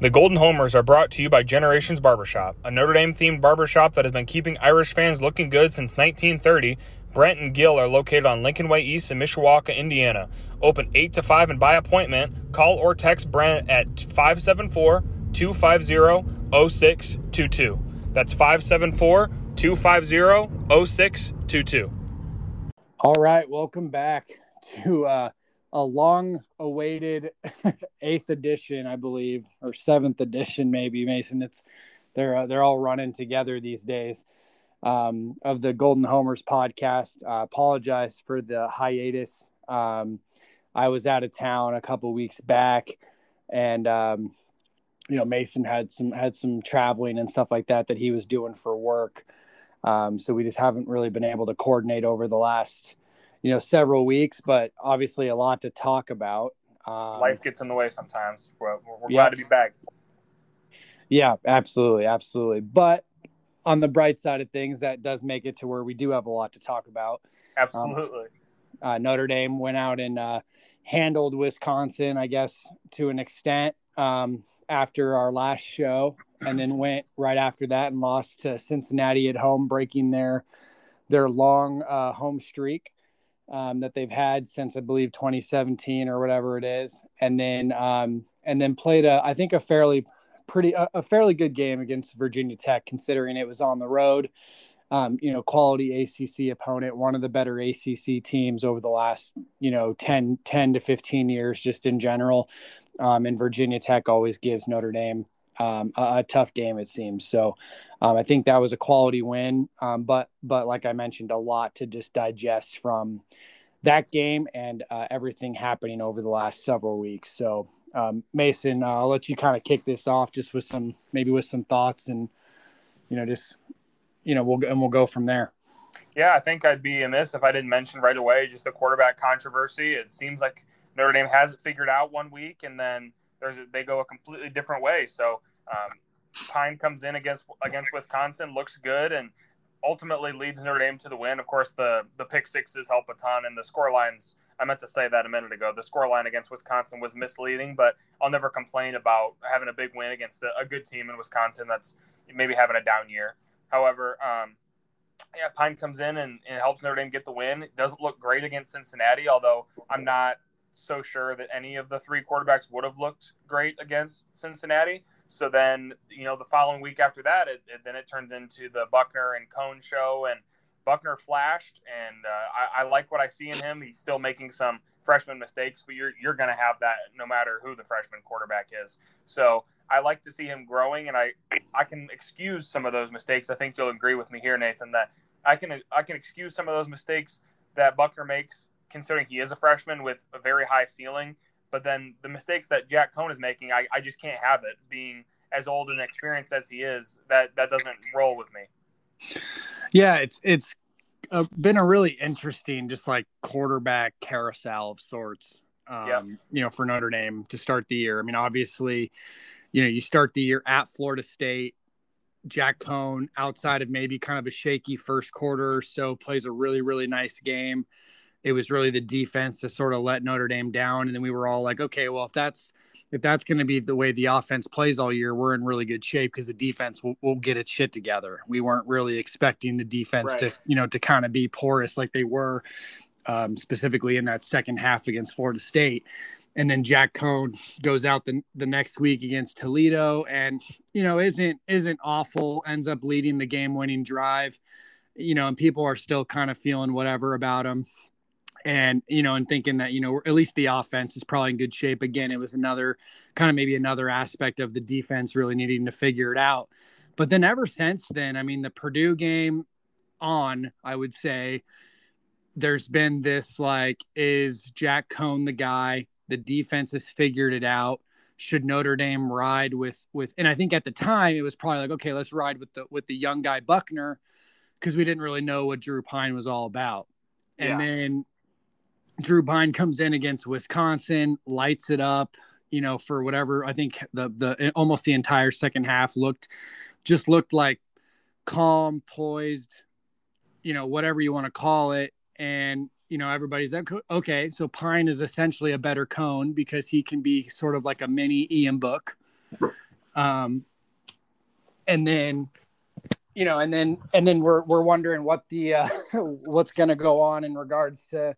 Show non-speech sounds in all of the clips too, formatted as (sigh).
The Golden Homers are brought to you by Generations Barbershop, a Notre Dame themed barbershop that has been keeping Irish fans looking good since 1930. Brent and Gill are located on Lincoln Way East in Mishawaka, Indiana. Open 8 to 5 and by appointment. Call or text Brent at 574 250 0622. That's 574 250 0622. All right, welcome back to uh, a long awaited (laughs) eighth edition, I believe, or seventh edition, maybe Mason. It's they're uh, they're all running together these days um, of the Golden Homers podcast. Uh, apologize for the hiatus. Um, I was out of town a couple weeks back, and um, you know Mason had some had some traveling and stuff like that that he was doing for work. Um, so we just haven't really been able to coordinate over the last you know several weeks, but obviously a lot to talk about. Um, Life gets in the way sometimes. We're, we're yeah. glad to be back. Yeah, absolutely, absolutely. But on the bright side of things, that does make it to where we do have a lot to talk about. Absolutely. Um, uh, Notre Dame went out and uh, handled Wisconsin, I guess, to an extent um, after our last show, and then (clears throat) went right after that and lost to Cincinnati at home, breaking their their long uh, home streak um, that they've had since I believe 2017 or whatever it is, and then um, and then played a I think a fairly pretty a, a, fairly good game against Virginia Tech considering it was on the road. Um, you know, quality ACC opponent, one of the better ACC teams over the last, you know, 10, 10 to 15 years, just in general. Um, and Virginia Tech always gives Notre Dame um, a, a, tough game it seems. So um, I think that was a quality win, um, but but like I mentioned, a lot to just digest from that game and uh, everything happening over the last several weeks. So um, Mason, uh, I'll let you kind of kick this off just with some maybe with some thoughts and you know just you know we'll and we'll go from there. Yeah, I think I'd be amiss if I didn't mention right away just the quarterback controversy. It seems like Notre Dame has it figured out one week, and then there's a, they go a completely different way. So um, Pyne comes in against against Wisconsin, looks good, and ultimately leads Notre Dame to the win. Of course, the the pick sixes help a ton, and the score lines. I meant to say that a minute ago. The score line against Wisconsin was misleading, but I'll never complain about having a big win against a, a good team in Wisconsin that's maybe having a down year. However, um, yeah, Pyne comes in and, and helps Notre Dame get the win. It doesn't look great against Cincinnati, although I'm not so sure that any of the three quarterbacks would have looked great against Cincinnati. So then, you know, the following week after that, it, it, then it turns into the Buchner and Coan show, and Buchner flashed, and uh, I, I, like what I see in him. He's still making some freshman mistakes, but you're you're going to have that no matter who the freshman quarterback is. So I like to see him growing, and I I can excuse some of those mistakes. I think you'll agree with me here, Nathan, that I can I can excuse some of those mistakes that Buchner makes, considering he is a freshman with a very high ceiling but then the mistakes that Jack Coan is making, I, I just can't have it. Being as old and experienced as he is, that that doesn't roll with me. Yeah, it's it's uh, been a really interesting, just like quarterback carousel of sorts. Um, yep. You know, for Notre Dame to start the year. I mean, obviously, you know, you start the year at Florida State. Jack Coan, outside of maybe kind of a shaky first quarter or so, plays a really, really nice game it was really the defense that sort of let Notre Dame down. And then we were all like, okay, well, if that's if that's going to be the way the offense plays all year, we're in really good shape because the defense will, will, get its shit together. We weren't really expecting the defense right. to, you know, to kind of be porous like they were, um, specifically in that second half against Florida State. And then Jack Coan goes out the, the next week against Toledo and, you know, isn't isn't awful, ends up leading the game winning drive, you know, and people are still kind of feeling whatever about him and you know and thinking that you know at least the offense is probably in good shape. Again it was another kind of maybe another aspect of the defense really needing to figure it out. But then ever since then i mean the purdue game on i would say there's been this like is jack coan the guy? The defense has figured it out. Should notre dame ride with with and i think at the time it was probably like okay let's ride with the with the young guy Buchner because we didn't really know what drew Pyne was all about. And yeah. then Drew Pyne comes in against Wisconsin, lights it up, you know, for whatever. I think the the almost the entire second half looked just looked like calm, poised, you know, whatever you want to call it. And, you know, everybody's okay, so Pyne is essentially a better Coan because he can be sort of like a mini Ian Book. Um, and then, you know, and then and then we're we're wondering what the uh, (laughs) what's going to go on in regards to,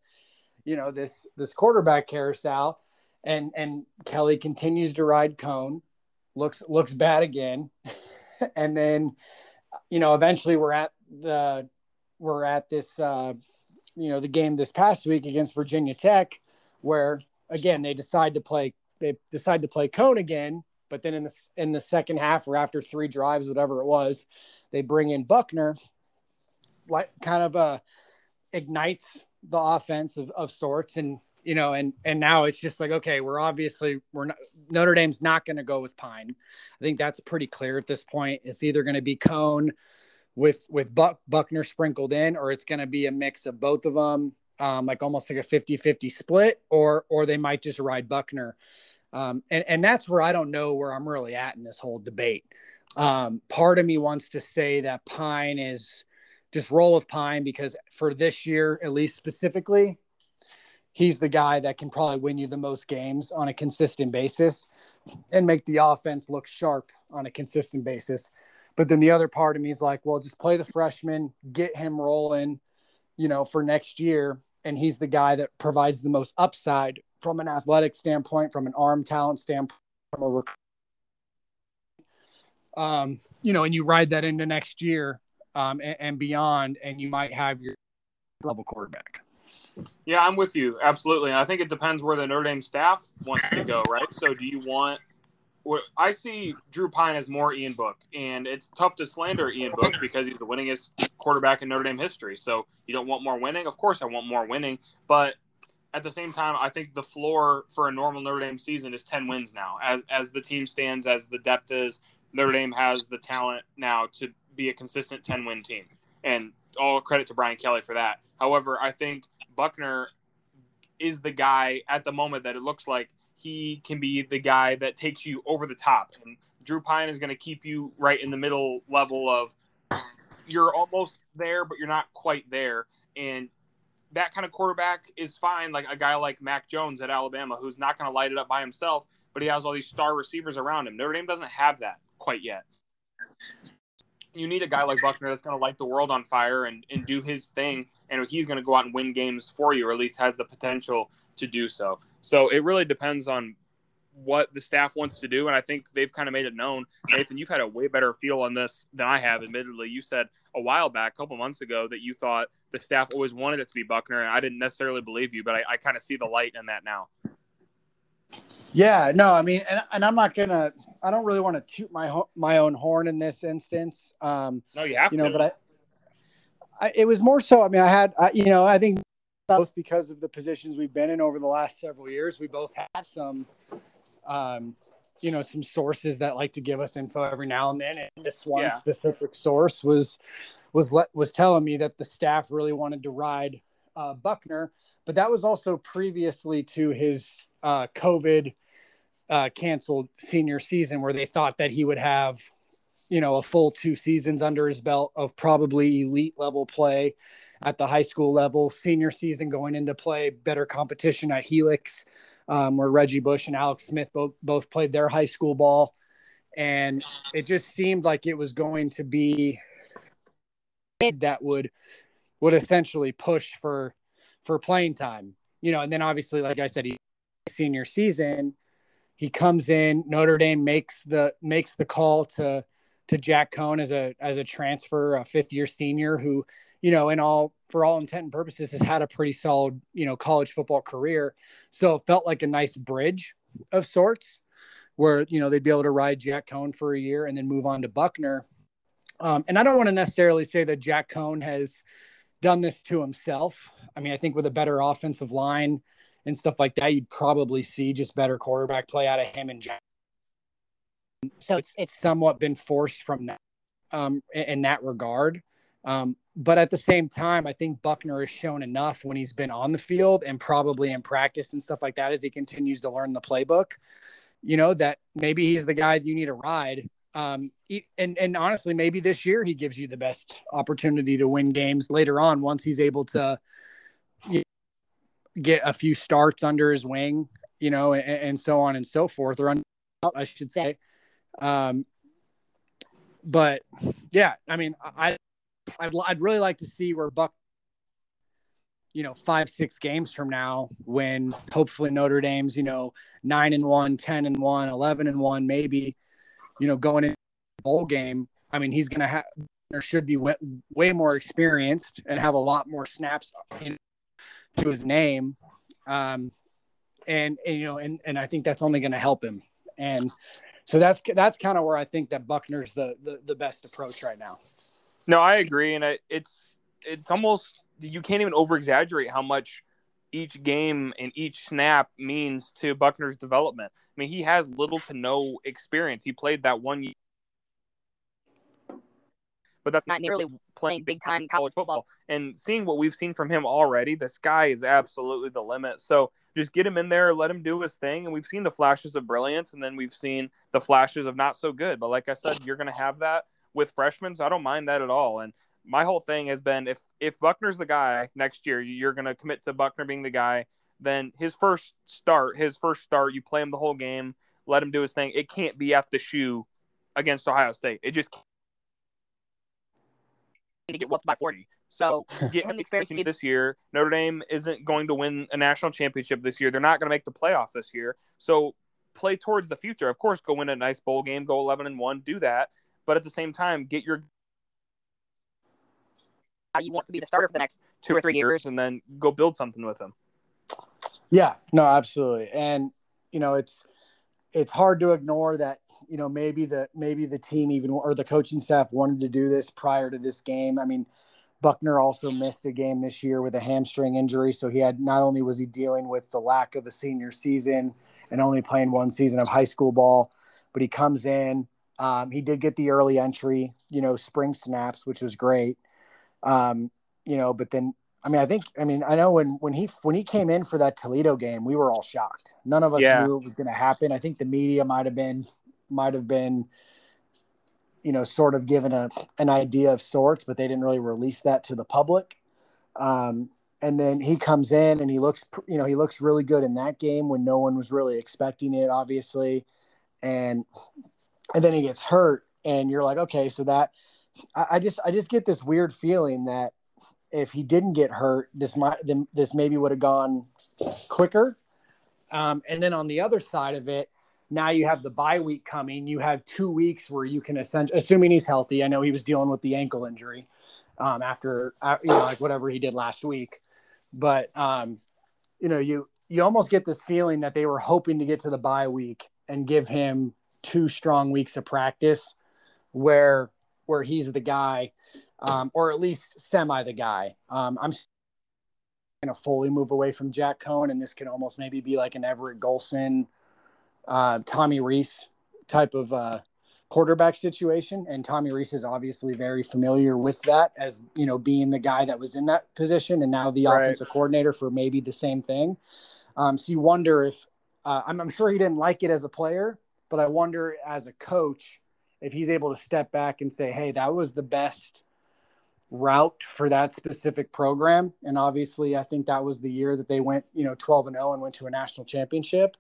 you know, this this quarterback carousel, and and Kelly continues to ride Coan looks looks bad again, (laughs) and then, you know, eventually we're at the we're at this uh, you know the game this past week against Virginia Tech, where again they decide to play they decide to play Coan again, but then in the in the second half or after three drives, whatever it was, they bring in Buchner like kind of uh, ignites the offense of, of sorts, and you know, and and now it's just like okay, we're obviously we're not Notre Dame's not going to go with Pyne I think that's pretty clear at this point. It's either going to be Coan with with Buck, Buchner sprinkled in, or it's going to be a mix of both of them, um, like almost like a 50-50 split, or or they might just ride Buchner Um, and and that's where I don't know where I'm really at in this whole debate. Um, part of me wants to say that Pyne is just roll with Pyne because for this year, at least specifically, he's the guy that can probably win you the most games on a consistent basis and make the offense look sharp on a consistent basis. But then the other part of me is like, well, just play the freshman, get him rolling, you know, for next year. And he's the guy that provides the most upside from an athletic standpoint, from an arm talent standpoint, from a rec- um, you know, and you ride that into next year um, and, and beyond, and you might have your level quarterback. Yeah, I'm with you absolutely. And I think it depends where the Notre Dame staff wants to go, right? So, do you want What I see Drew Pyne as more Ian Book, and it's tough to slander Ian Book because he's the winningest quarterback in Notre Dame history. So you don't want more winning. Of course, I want more winning, but at the same time, I think the floor for a normal Notre Dame season is ten wins now. As as the team stands, as the depth is, Notre Dame has the talent now to be a consistent ten win team, and all credit to Brian Kelly for that. However, I think Buchner is the guy at the moment that it looks like he can be the guy that takes you over the top. And Drew Pyne is going to keep you right in the middle level of you're almost there, but you're not quite there. And that kind of quarterback is fine, like a guy like Mac Jones at Alabama, who's not going to light it up by himself, but he has all these star receivers around him. Notre Dame doesn't have that quite yet. You need a guy like Buchner that's going to light the world on fire and, and do his thing, and he's going to go out and win games for you, or at least has the potential to do so. So it really depends on what the staff wants to do. And I think they've kind of made it known. Nathan, you've had a way better feel on this than I have, admittedly. You said a while back, a couple months ago, that you thought the staff always wanted it to be Buchner, And I didn't necessarily believe you, but I, I kind of see the light in that now. Yeah, no, I mean, and, and I'm not gonna, I don't really want to toot my my own horn in this instance. Um, no, you have you to. know, but I, I, it was more so. I mean, I had, I, you know, I think both because of the positions we've been in over the last several years. We both have some, um, you know, some sources that like to give us info every now and then. And this one yeah. specific source was was let was telling me that the staff really wanted to ride uh, Buchner, but that was also previously to his uh, COVID uh, canceled senior season, where they thought that he would have you know a full two seasons under his belt of probably elite level play at the high school level senior season going into play better competition at helix um, where reggie bush and alex smith both both played their high school ball. And it just seemed like it was going to be that would would essentially push for for playing time you know and then obviously like i said he senior season he comes in notre dame makes the makes the call to to Jack Coan as a as a transfer, a fifth year senior who, you know, in all for all intent and purposes has had a pretty solid, you know, college football career. So it felt like a nice bridge of sorts where, you know, they'd be able to ride Jack Coan for a year and then move on to Buchner. Um, and I don't want to necessarily say that Jack Coan has done this to himself. I mean, I think with a better offensive line and stuff like that, you'd probably see just better quarterback play out of him and Jack so it's it's somewhat been forced from that um, in that regard. Um, but at the same time, I think Buchner has shown enough when he's been on the field and probably in practice and stuff like that as he continues to learn the playbook. You know that maybe he's the guy that you need to ride. Um, and and honestly, maybe this year he gives you the best opportunity to win games later on once he's able to get a few starts under his wing, you know, and, and so on and so forth, or I should say Um, but yeah, I mean, I I'd, I'd really like to see where Buck, you know, five six games from now, when hopefully Notre Dame's you know nine and one, 10 and one, 11 and one, maybe, you know, going in bowl game. I mean, he's gonna have there should be way, way more experienced and have a lot more snaps in, to his name. Um, and, and, you know, and, and I think that's only going to help him. And so that's that's kind of where I think that Buchner's the, the the best approach right now. No, I agree, and I, it's it's almost you can't even over exaggerate how much each game and each snap means to Buchner's development. I mean, he has little to no experience. He played that one year, but that's not nearly playing big time college football. And seeing what we've seen from him already, the sky is absolutely the limit. So just get him in there, let him do his thing. And we've seen the flashes of brilliance, and then we've seen the flashes of not so good. But like I said, you're going to have that with freshmen, so I don't mind that at all. And my whole thing has been if if Buchner's the guy next year, you're going to commit to Buchner being the guy. Then his first start, his first start, you play him the whole game, let him do his thing. It can't be at the shoe against Ohio State. It just to get whooped by 40. So (laughs) get him the experience you need this year. Notre Dame isn't going to win a national championship this year. They're not going to make the playoff this year. So play towards the future. Of course, go win a nice bowl game, go 11 and 1, do that. But at the same time, get your how you want to be the starter for the next two or three years and then go build something with him. Yeah, no, absolutely. And you know, it's it's hard to ignore that you know maybe the maybe the team even or the coaching staff wanted to do this prior to this game. I mean Buchner also missed a game this year with a hamstring injury so he had not only was he dealing with the lack of a senior season and only playing one season of high school ball but he comes in um, he did get the early entry you know spring snaps which was great. Um, you know but then I mean, I think, I mean, I know when when he when he came in for that Toledo game, we were all shocked. None of us yeah. knew it was going to happen. I think the media might have been might have been, you know, sort of given a an idea of sorts, but they didn't really release that to the public. Um, and then he comes in and he looks, you know, he looks really good in that game when no one was really expecting it, obviously, and and then he gets hurt, and you're like, okay, so that I, I just I just get this weird feeling that if he didn't get hurt, this might this maybe would have gone quicker. Um, and then on the other side of it, now you have the bye week coming. You have two weeks where you can essentially, assuming he's healthy. I know he was dealing with the ankle injury um, after uh, you know like whatever he did last week, but um, you know you you almost get this feeling that they were hoping to get to the bye week and give him two strong weeks of practice, where where he's the guy um, or at least semi the guy. Um, I'm going to fully move away from Jack Coan, and this can almost maybe be like an Everett Golson, uh, Tommy Rees type of uh, quarterback situation. And Tommy Rees is obviously very familiar with that, as you know, being the guy that was in that position, and now the right. offensive coordinator for maybe the same thing. Um, so you wonder if uh, I'm, I'm sure he didn't like it as a player, but I wonder as a coach if he's able to step back and say, "Hey, that was the best." Route for that specific program. And obviously, I think that was the year that they went, you know, 12 and 0 and went to a national championship,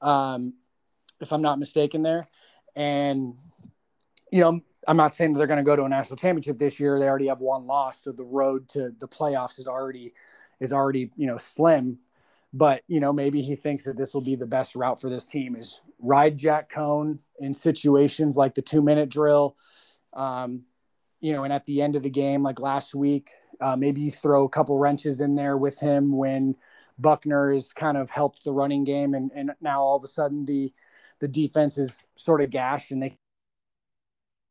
um, if I'm not mistaken there. And, you know, I'm not saying that they're going to go to a national championship this year. They already have one loss, so the road to the playoffs is already is already you know slim. But you know, maybe he thinks that this will be the best route for this team is ride Jack Coan in situations like the two minute drill, um, you know, and at the end of the game, like last week, uh, maybe you throw a couple wrenches in there with him when Buchner has kind of helped the running game, and, and now all of a sudden the the defense is sort of gashed, and they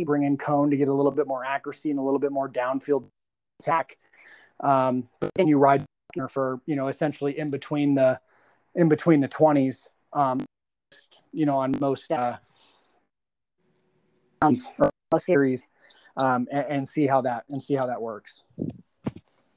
bring in Coan to get a little bit more accuracy and a little bit more downfield attack. Um, then you ride Buchner for you know essentially in between the in between the twenties, um, you know, on most uh, series um, and, and see how that and see how that works.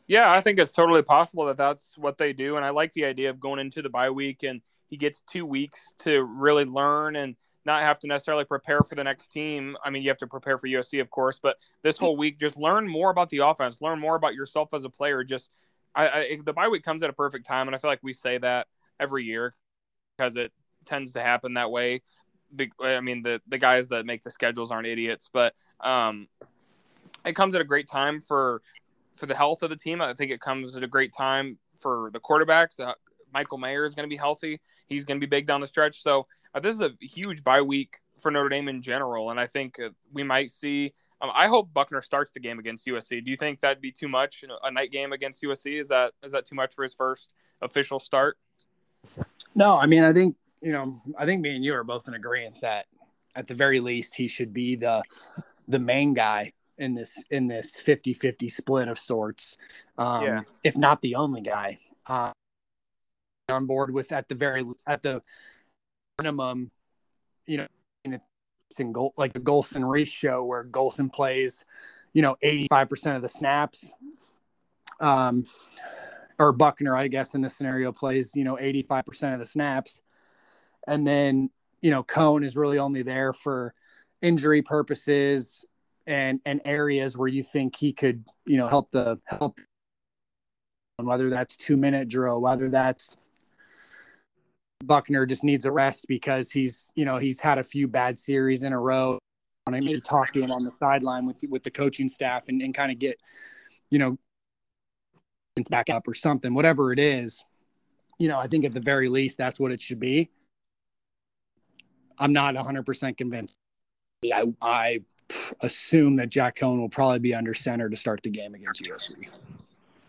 Yeah, I think it's totally possible that that's what they do, and I like the idea of going into the bye week and he gets two weeks to really learn and not have to necessarily prepare for the next team. I mean, you have to prepare for USC, of course, but this whole week, just learn more about the offense, learn more about yourself as a player. Just, I, I the bye week comes at a perfect time, and I feel like we say that every year because it tends to happen that way. I mean, the the guys that make the schedules aren't idiots, but um, it comes at a great time for for the health of the team. I think it comes at a great time for the quarterbacks. Uh, Michael Mayer is going to be healthy. He's going to be big down the stretch. So uh, this is a huge bye week for Notre Dame in general, and I think uh, we might see. Um, I hope Buchner starts the game against USC. Do you think that'd be too much? A night game against USC is that is that too much for his first official start? No, I mean I think you know I think me and you are both in agreement that at the very least he should be the the main guy in this in this 50-50 split of sorts um, yeah. if not the only guy uh, on board with at the very at the minimum you know it's in goal like the Golson Rees show where Golson plays you know 85% of the snaps um or Buchner, I guess in this scenario plays you know 85% of the snaps and then you know Coan is really only there for injury purposes and and areas where you think he could you know help the help whether that's two minute drill whether that's Buchner just needs a rest because he's you know he's had a few bad series in a row. And i need to talk to him on the sideline with with the coaching staff and, and kind of get you know back up or something whatever it is you know i think at the very least that's what it should be. I'm not 100% convinced. I, I assume that Jack Coan will probably be under center to start the game against USC.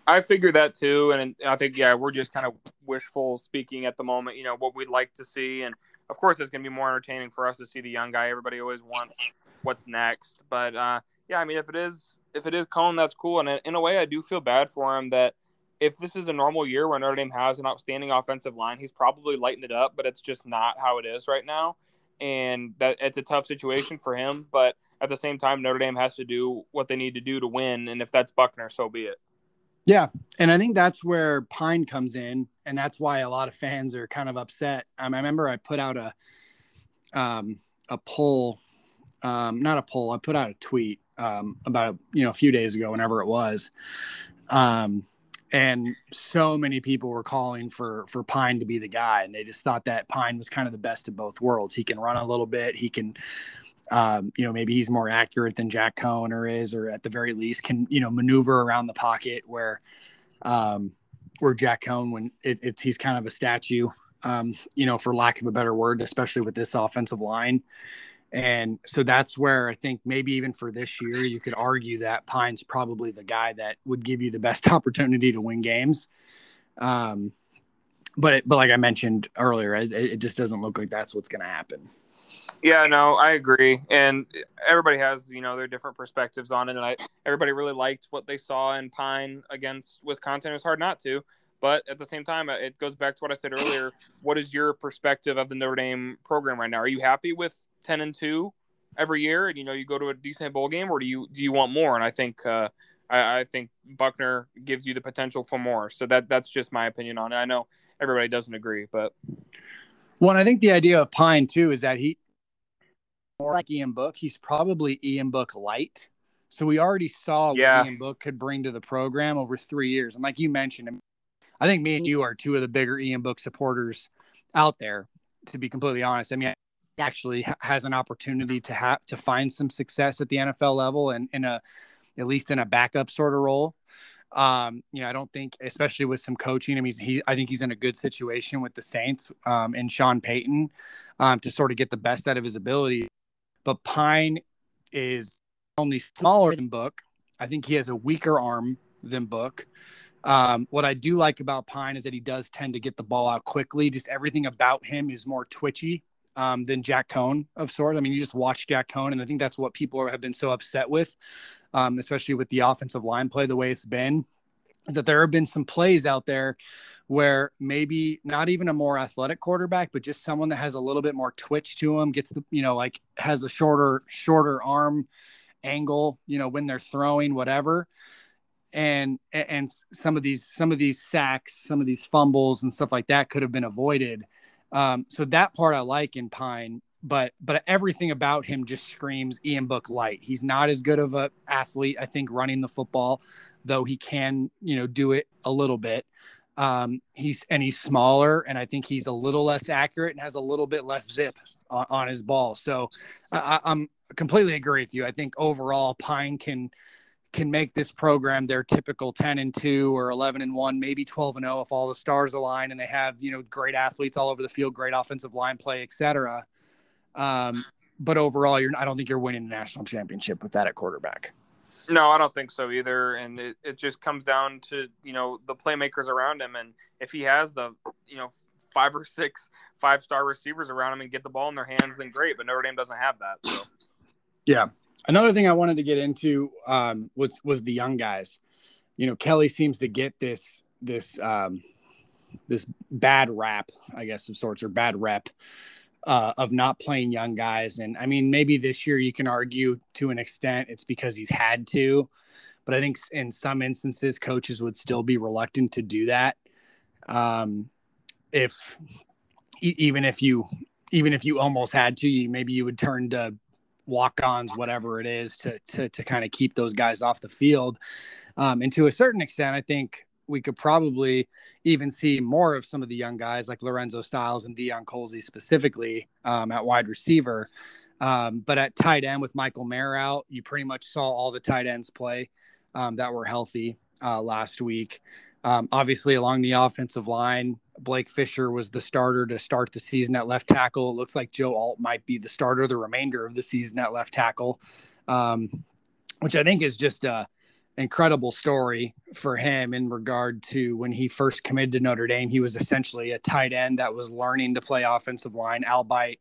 I figured that too, and I think yeah, we're just kind of wishful speaking at the moment. You know what we'd like to see, and of course it's going to be more entertaining for us to see the young guy. Everybody always wants what's next, but uh, yeah, I mean if it is if it is Coan, that's cool, and in a way I do feel bad for him that if this is a normal year where Notre Dame has an outstanding offensive line, he's probably lightened it up, but it's just not how it is right now, and that it's a tough situation for him, but at the same time, Notre Dame has to do what they need to do to win, and if that's Buchner, so be it. Yeah, and I think that's where Pyne comes in, and that's why a lot of fans are kind of upset. Um, I remember I put out a um, a poll, um, not a poll. I put out a tweet um, about you know a few days ago, whenever it was, um, and so many people were calling for for Pyne to be the guy, and they just thought that Pyne was kind of the best of both worlds. He can run a little bit, he can um, you know, maybe he's more accurate than Jack Coan or is, or at the very least can, you know, maneuver around the pocket where, um, where Jack Coan, when it, it's, he's kind of a statue, um, you know, for lack of a better word, especially with this offensive line. And so that's where I think maybe even for this year, you could argue that Pyne's probably the guy that would give you the best (laughs) opportunity to win games. Um, but it, but like I mentioned earlier, it, it just doesn't look like that's what's going to happen. Yeah, no, I agree, and everybody has you know their different perspectives on it, and I everybody really liked what they saw in Pyne against Wisconsin. It was hard not to, but at the same time, it goes back to what I said earlier. What is your perspective of the Notre Dame program right now? Are you happy with ten and two every year, and you know you go to a decent bowl game, or do you do you want more? And I think uh, I, think Buchner gives you the potential for more. So that that's just my opinion on it. I know everybody doesn't agree, but. Well, I think the idea of Pyne too is that he more like Ian Book. He's probably Ian Book light. So we already saw yeah. what Ian Book could bring to the program over three years. And like you mentioned, I think me and you are two of the bigger Ian Book supporters out there. To be completely honest, I mean, actually has an opportunity to have to find some success at the NFL level and in a at least in a backup sort of role. Um, you know, I don't think, especially with some coaching, I mean, he, I think he's in a good situation with the Saints um, and Sean Payton um, to sort of get the best out of his ability but Pyne is only smaller than Book. I think he has a weaker arm than Book. Um, what I do like about Pyne is that he does tend to get the ball out quickly. Just everything about him is more twitchy um, than Jack Coan of sort. I mean, you just watch Jack Coan, and I think that's what people have been so upset with, um, especially with the offensive line play the way it's been. That there have been some plays out there where maybe not even a more athletic quarterback, but just someone that has a little bit more twitch to him, gets the, you know, like has a shorter, shorter arm angle, you know, when they're throwing, whatever. And, and some of these, some of these sacks, some of these fumbles and stuff like that could have been avoided. Um, so that part I like in Pyne, but, but everything about him just screams Ian Book light. He's not as good of a athlete, I think, running the football, though he can, you know, do it a little bit. Um, he's and he's smaller, and I think he's a little less accurate and has a little bit less zip on, on his ball. So I, I'm completely agree with you. I think overall Pyne can can make this program their typical 10 and 2 or 11 and 1 maybe 12 and 0 if all the stars align and they have you know great athletes all over the field great offensive line play etc um, but overall you're i don't think you're winning the national championship with that at quarterback. No i don't think so either. And it, it just comes down to you know the playmakers around him. And if he has the you know five or six five star receivers around him and get the ball in their hands then great. But notre dame doesn't have that so. Yeah. Another thing I wanted to get into um, was was the young guys. You know, Kelly seems to get this this um, this bad rap, I guess, of sorts, or bad rep uh, of not playing young guys. And I mean, maybe this year you can argue to an extent it's because he's had to, but I think in some instances coaches would still be reluctant to do that. Um, if even if you even if you almost had to, you maybe you would turn to walk-ons, whatever it is, to to to kind of keep those guys off the field. Um, and to a certain extent, I think we could probably even see more of some of the young guys like Lorenzo Styles and Deion Colzie specifically um, at wide receiver. Um, but at tight end with Michael Mayer out, you pretty much saw all the tight ends play um, that were healthy uh, last week. Um, obviously, along the offensive line, Blake Fisher was the starter to start the season at left tackle. It looks like Joe Alt might be the starter the remainder of the season at left tackle, um, which I think is just a incredible story for him in regard to when he first committed to Notre Dame. He was essentially a tight end that was learning to play offensive line, albeit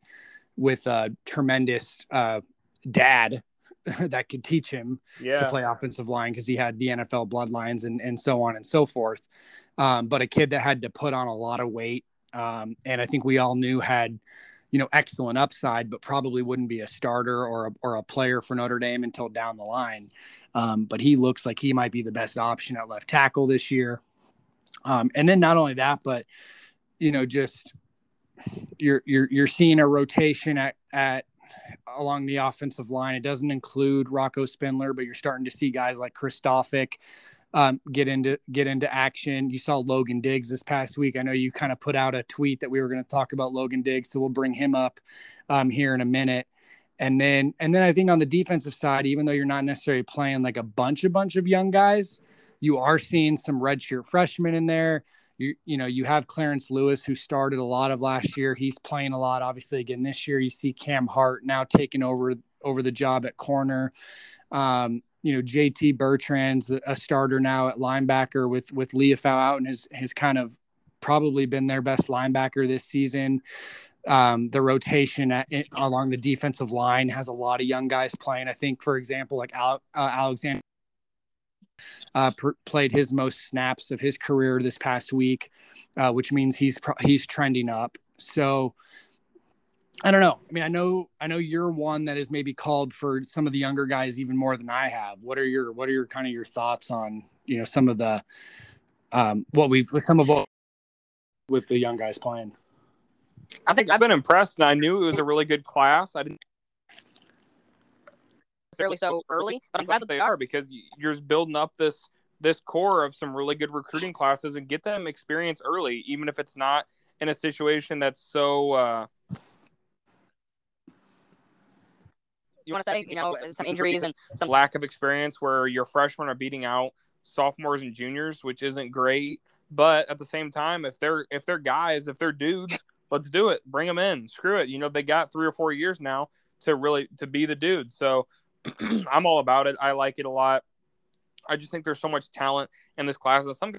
with a tremendous uh, dad (laughs) that could teach him yeah. to play offensive line because he had the NFL bloodlines and, and so on and so forth. Um, but a kid that had to put on a lot of weight. Um, and I think we all knew had, you know, excellent upside, but probably wouldn't be a starter or a, or a player for Notre Dame until down the line. Um, but he looks like he might be the best option at left tackle this year. Um, and then not only that, but, you know, just you're, you're, you're seeing a rotation at, at along the offensive line. It doesn't include Rocco Spindler, but you're starting to see guys like Kristofic um, get into get into action. You saw Logan Diggs this past week. I know you kind of put out a tweet that we were going to talk about Logan Diggs, so we'll bring him up um, here in a minute. And then and then I think on the defensive side, even though you're not necessarily playing like a bunch a bunch of young guys, you are seeing some redshirt freshmen in there you you know you have Clarence Lewis who started a lot of last year. He's playing a lot, obviously. Again, this year you see Cam Hart now taking over over the job at corner. Um, you know, JD Bertrand's a starter now at linebacker with with Liufau out and has has kind of probably been their best linebacker this season. Um, the rotation at, along the defensive line has a lot of young guys playing. I think, for example, like Al, uh, Alexander uh, played his most snaps of his career this past week, uh, which means he's pro- he's trending up. So I don't know. I mean, I know I know you're one that is maybe called for some of the younger guys even more than I have. What are your what are your kind of your thoughts on you know some of the um, what we've with some of what with the young guys playing? I think I've been impressed, and I knew it was a really good class. I didn't necessarily so early, but I'm glad that they are because you're building up this this core of some really good recruiting classes and get them experience early, even if it's not in a situation that's so. Uh, you want to say, you know, some injuries and some lack of experience where your freshmen are beating out sophomores and juniors, which isn't great. But at the same time, if they're if they're guys, if they're dudes, let's do it. Bring them in. Screw it. You know, they got three or four years now to really to be the dude. So (clears throat) I'm all about it. I like it a lot. I just think there's so much talent in this class. And some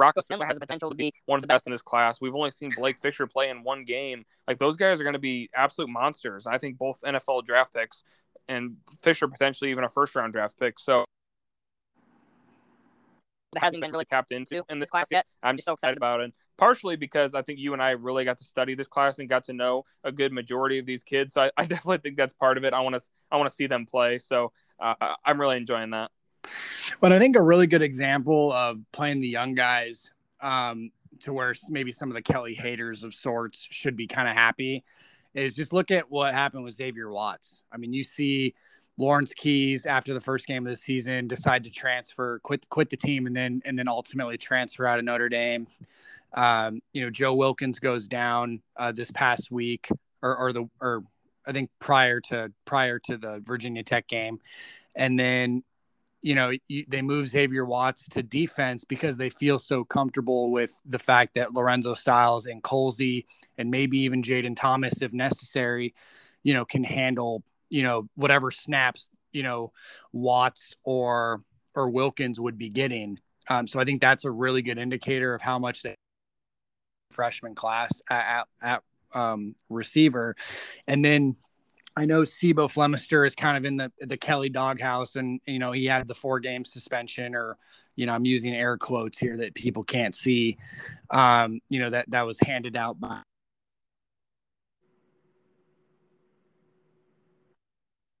Rocco Spindler has the potential to be one of the best in this class. We've only seen Blake Fisher play in one game. Like those guys are going to be absolute monsters. I think both NFL draft picks and Fisher potentially even a first round draft pick. So that hasn't been really tapped into in this class yet. I'm just so excited about it. Partially because I think you and I really got to study this class and got to know a good majority of these kids. So I, I (laughs) definitely think that's part of it. I want to I want to see them play. So uh, I'm really enjoying that. But I think a really good example of playing the young guys um, to where maybe some of the Kelly haters of sorts should be kind of happy is just look at what happened with Xavier Watts. I mean, you see Lawrence Keys after the first game of the season decide to transfer, quit quit the team, and then and then ultimately transfer out of Notre Dame. Um, you know, Joe Wilkins goes down uh, this past week, or, or the or I think prior to prior to the Virginia Tech game, and then you know they move Xavier Watts to defense because they feel so comfortable with the fact that Lorenzo Styles and Colzie and maybe even Jayden Thomas, if necessary, you know, can handle you know whatever snaps you know Watts or or Wilkins would be getting. Um, so I think that's a really good indicator of how much the freshman class at, at um, receiver, and then I know C'Bo Flemister is kind of in the the Kelly doghouse, and you know he had the four game suspension, or you know I'm using air quotes here that people can't see. Um, you know that that was handed out by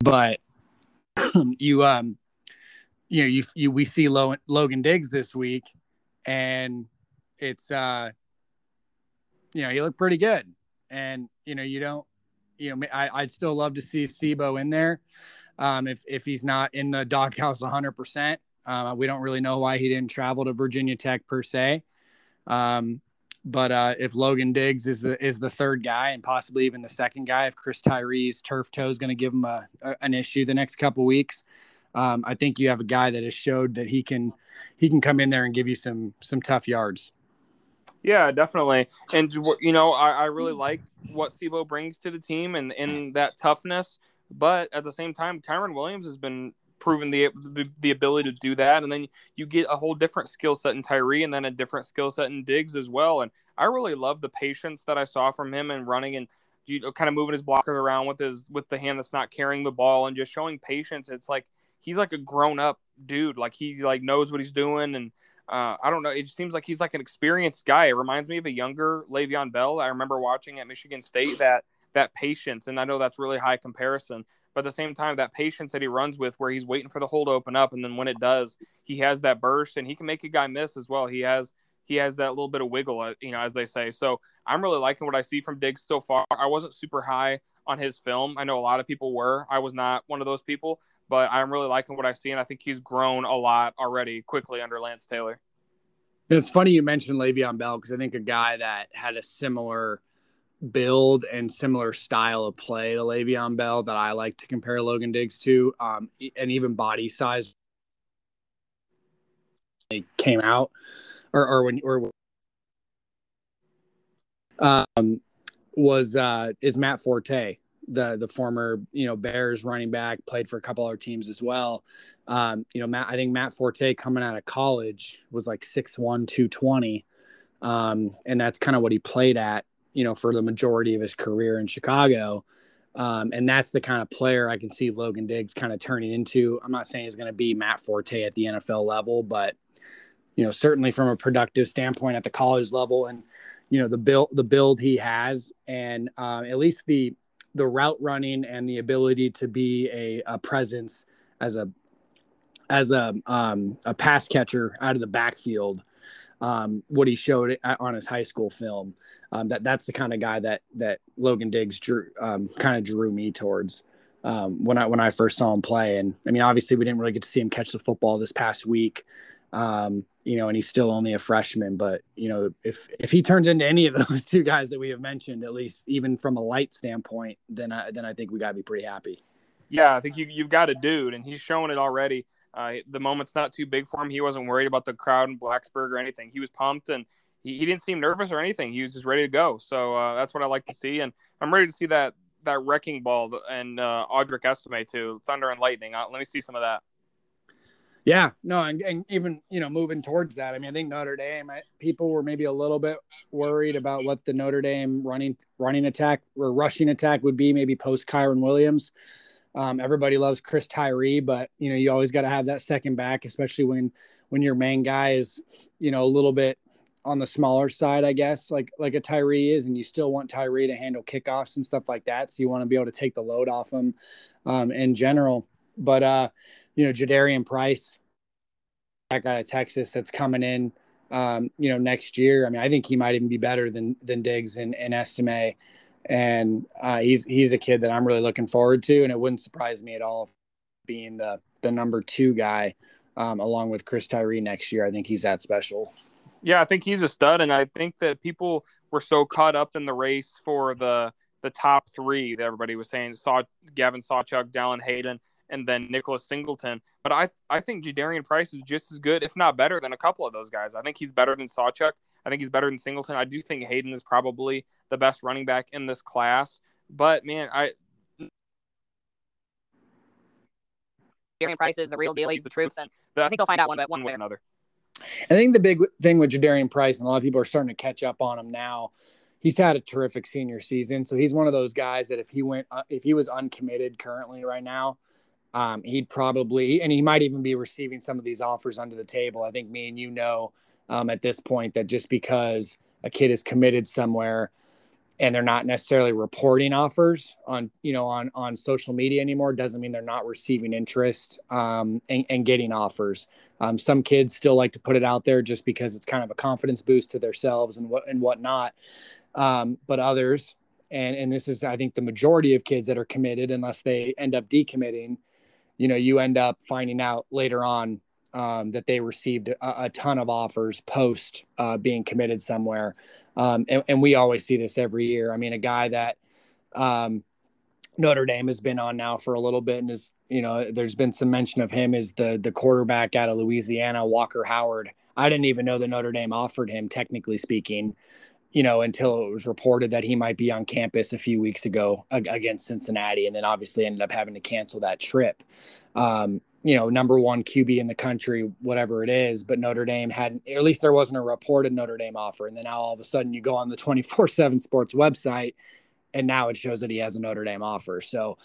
but (clears throat) you um you know you you we see Logan Diggs this week and it's uh you know he looked pretty good and you know you don't you know I, I'd still love to see C'Bo in there um if if he's not in the doghouse 100 percent uh, we don't really know why he didn't travel to Virginia Tech per se um but uh, if Logan Diggs is the is the third guy and possibly even the second guy, if Chris Tyree's turf toe is going to give him a, a, an issue the next couple weeks, um, I think you have a guy that has showed that he can he can come in there and give you some some tough yards. Yeah, definitely. And you know, I, I really hmm. like what C'Bo brings to the team and in that toughness. But at the same time, Kyren Williams has been proven the the ability to do that, and then you get a whole different skill set in Tyree, and then a different skill set in Diggs as well. And I really love the patience that I saw from him and running and you know, kind of moving his blockers around with his with the hand that's not carrying the ball and just showing patience. It's like he's like a grown up dude, like he like knows what he's doing and. Uh, I don't know. It seems like he's like an experienced guy. It reminds me of a younger Le'Veon Bell. I remember watching at Michigan State that that patience, and I know that's really high comparison, but at the same time, that patience that he runs with, where he's waiting for the hole to open up, and then when it does, he has that burst, and he can make a guy miss as well. He has he has that little bit of wiggle, uh, you know, as they say. So I'm really liking what I see from Diggs so far. I wasn't super high on his film. I know a lot of people were. I was not one of those people, but I'm really liking what I see, and I think he's grown a lot already quickly under Lance Taylor. It's funny you mentioned Le'Veon Bell because I think a guy that had a similar build and similar style of play to Le'Veon Bell that I like to compare Logan Diggs to, um, and even body size. They came out, or or when or um, was uh, is Matt Forte, the the former you know Bears running back, played for a couple other teams as well. Um, you know, Matt, I think Matt Forte coming out of college was like 6'1", 220. Um, and that's kind of what he played at you know, for the majority of his career in Chicago. Um, and that's the kind of player I can see Logan Diggs kind of turning into. I'm not saying he's going to be Matt Forte at the NFL level, but you know, certainly from a productive standpoint at the college level, and you know, the build the build he has, and uh, at least the the route running and the ability to be a, a presence as a as a um, a pass catcher out of the backfield um, what he showed on his high school film. Um, that that's the kind of guy that that Logan Diggs drew um, kind of drew me towards um, when I when I first saw him play. And I mean, obviously, we didn't really get to see him catch the football this past week. Um, you know, and he's still only a freshman. But you know, if if he turns into any of (laughs) those two guys that we have mentioned, at least even from a light standpoint, then I, then I think we got to be pretty happy. Yeah, I think you you've got a dude, and he's showing it already. Uh, the moment's not too big for him. He wasn't worried about the crowd in Blacksburg or anything. He was pumped and he, he didn't seem nervous or anything. He was just ready to go. So uh, that's what I like to see. And I'm ready to see that that wrecking ball and uh, Audric Estime too, Thunder and Lightning. Uh, let me see some of that. Yeah, no, and, and, even you know moving towards that. I mean, I think Notre Dame I, people were maybe a little bit worried about what the Notre Dame running running attack or rushing attack would be, maybe post Kyren Williams. Um, everybody loves Chris Tyree, but you know you always got to have that second back, especially when when your main guy is you know a little bit on the smaller side, I guess, like like a Tyree is, and you still want Tyree to handle kickoffs and stuff like that. So you want to be able to take the load off him um, in general. But uh, you know, Jadarian Price, that guy of Texas that's coming in, um, you know, next year. I mean, I think he might even be better than than Diggs and, and Estime and uh, he's he's a kid that I'm really looking forward to, and it wouldn't surprise me at all being the the number two guy um, along with Chris Tyree next year. I think he's that special. Yeah, I think he's a stud, and I think that people were so caught up in the race for the the top three that everybody was saying saw Gavin Sawchuk, Dallan Hayden, and then Nicholas Singleton. But I I think Jadarian Price is just as good, if not better, than a couple of those guys. I think he's better than Sawchuk. I think he's better than Singleton. I do think Hayden is probably the best running back in this class. But man, I Jadarian Price is the real deal. He's the truth, (laughs) and I think they'll find out one, one way or another. I think the big thing with Jadarian Price, and a lot of people are starting to catch up on him now. He's had a terrific senior season, so he's one of those guys that if he went, uh, if he was uncommitted currently right now, um, he'd probably, and he might even be receiving some of these offers under the table. I think me and you know um, at this point that just because a kid is committed somewhere and they're not necessarily reporting offers on you know on on social media anymore doesn't mean they're not receiving interest um, and, and, getting offers um, some kids still like to put it out there just because it's kind of a confidence boost to themselves and what and whatnot um, but others and and this is i think the majority of kids that are committed unless they end up decommitting you know you end up finding out later on um, that they received a, a, ton of offers post uh, being committed somewhere. Um, and, and, we always see this every year. I mean, a guy that um, Notre Dame has been on now for a little bit and is, you know, there's been some mention of him as the the quarterback out of Louisiana, Walker Howard. I didn't even know that Notre Dame offered him, technically speaking, you know, until it was reported that he might be on campus a few weeks ago against Cincinnati, and then obviously ended up having to cancel that trip. Um, you know, number one QB in the country, whatever it is. But Notre Dame hadn't, at least there wasn't a reported Notre Dame offer. And then now all of a sudden you go on the 24 7 sports website and now it shows that he has a Notre Dame offer. So,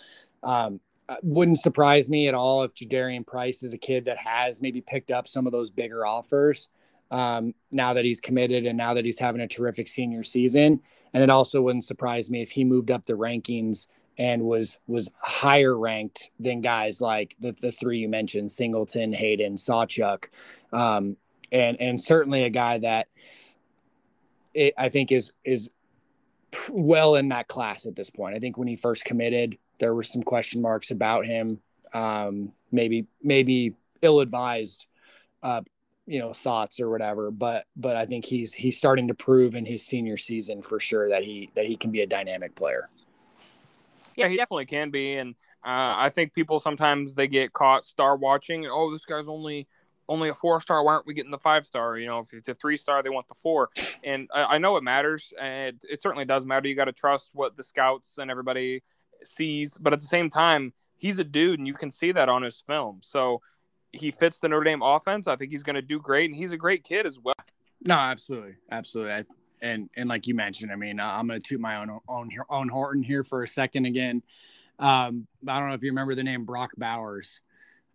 um, uh, wouldn't surprise me at all if Jadarian Price is a kid that has maybe picked up some of those bigger offers um, now that he's committed and now that he's having a terrific senior season. And it also wouldn't surprise me if he moved up the rankings and was was higher ranked than guys like the, the three you mentioned singleton hayden sawchuk um, and and certainly a guy that it, i think is is well in that class at this point i think when he first committed there were some question marks about him um, maybe maybe ill-advised uh, you know thoughts or whatever but but i think he's he's starting to prove in his senior season for sure that he that he can be a dynamic player yeah, he definitely can be, and uh, I think people sometimes they get caught star watching. Oh, this guy's only only a four star. Why aren't we getting the five star? You know, if it's a three star, they want the four. And I, I know it matters. And it, it certainly does matter. You got to trust what the scouts and everybody sees. But at the same time, he's a dude, and you can see that on his film. So he fits the Notre Dame offense. I think he's going to do great, and he's a great kid as well. No, absolutely, absolutely. I, and and like you mentioned, I mean, I'm going to toot my own own own horn here for a second again. Um, I don't know if you remember the name Brock Bowers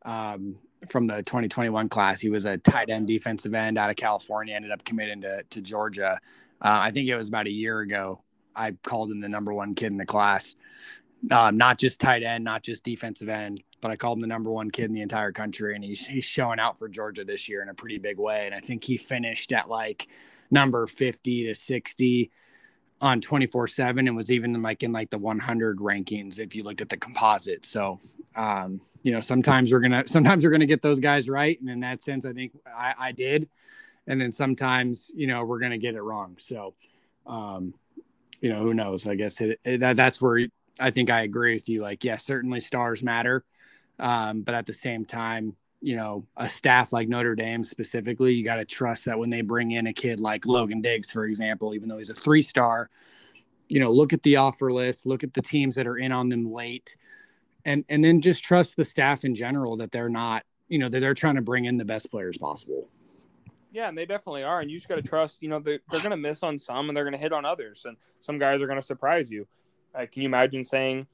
um, from the 2021 class. He was a tight end defensive end out of California. Ended up committing to to Georgia. Uh, I think it was about a year ago. I called him the number one kid in the class. Um, not just tight end, not just defensive end, but I called him the number one kid in the entire country, and he's he's showing out for Georgia this year in a pretty big way. And I think he finished at like number fifty to sixty on twenty four seven, and was even like in like the one hundred rankings if you looked at the composite. So, um, you know, sometimes we're gonna sometimes we're gonna get those guys right, and in that sense, I think I, I did. And then sometimes, you know, we're gonna get it wrong. So, um, you know, who knows? I guess it, it, that, that's where I think I agree with you. Like, yes, yeah, certainly stars matter. Um, but at the same time, you know, a staff like Notre Dame specifically, you got to trust that when they bring in a kid like Logan Diggs, for example, even though he's a three star, you know, look at the offer list, look at the teams that are in on them late, and and then just trust the staff in general that they're not, you know, that they're trying to bring in the best players possible. Yeah, and they definitely are, and you just got to trust. You know, they, they're going to miss on some, and they're going to hit on others, and some guys are going to surprise you. Uh, can you imagine saying,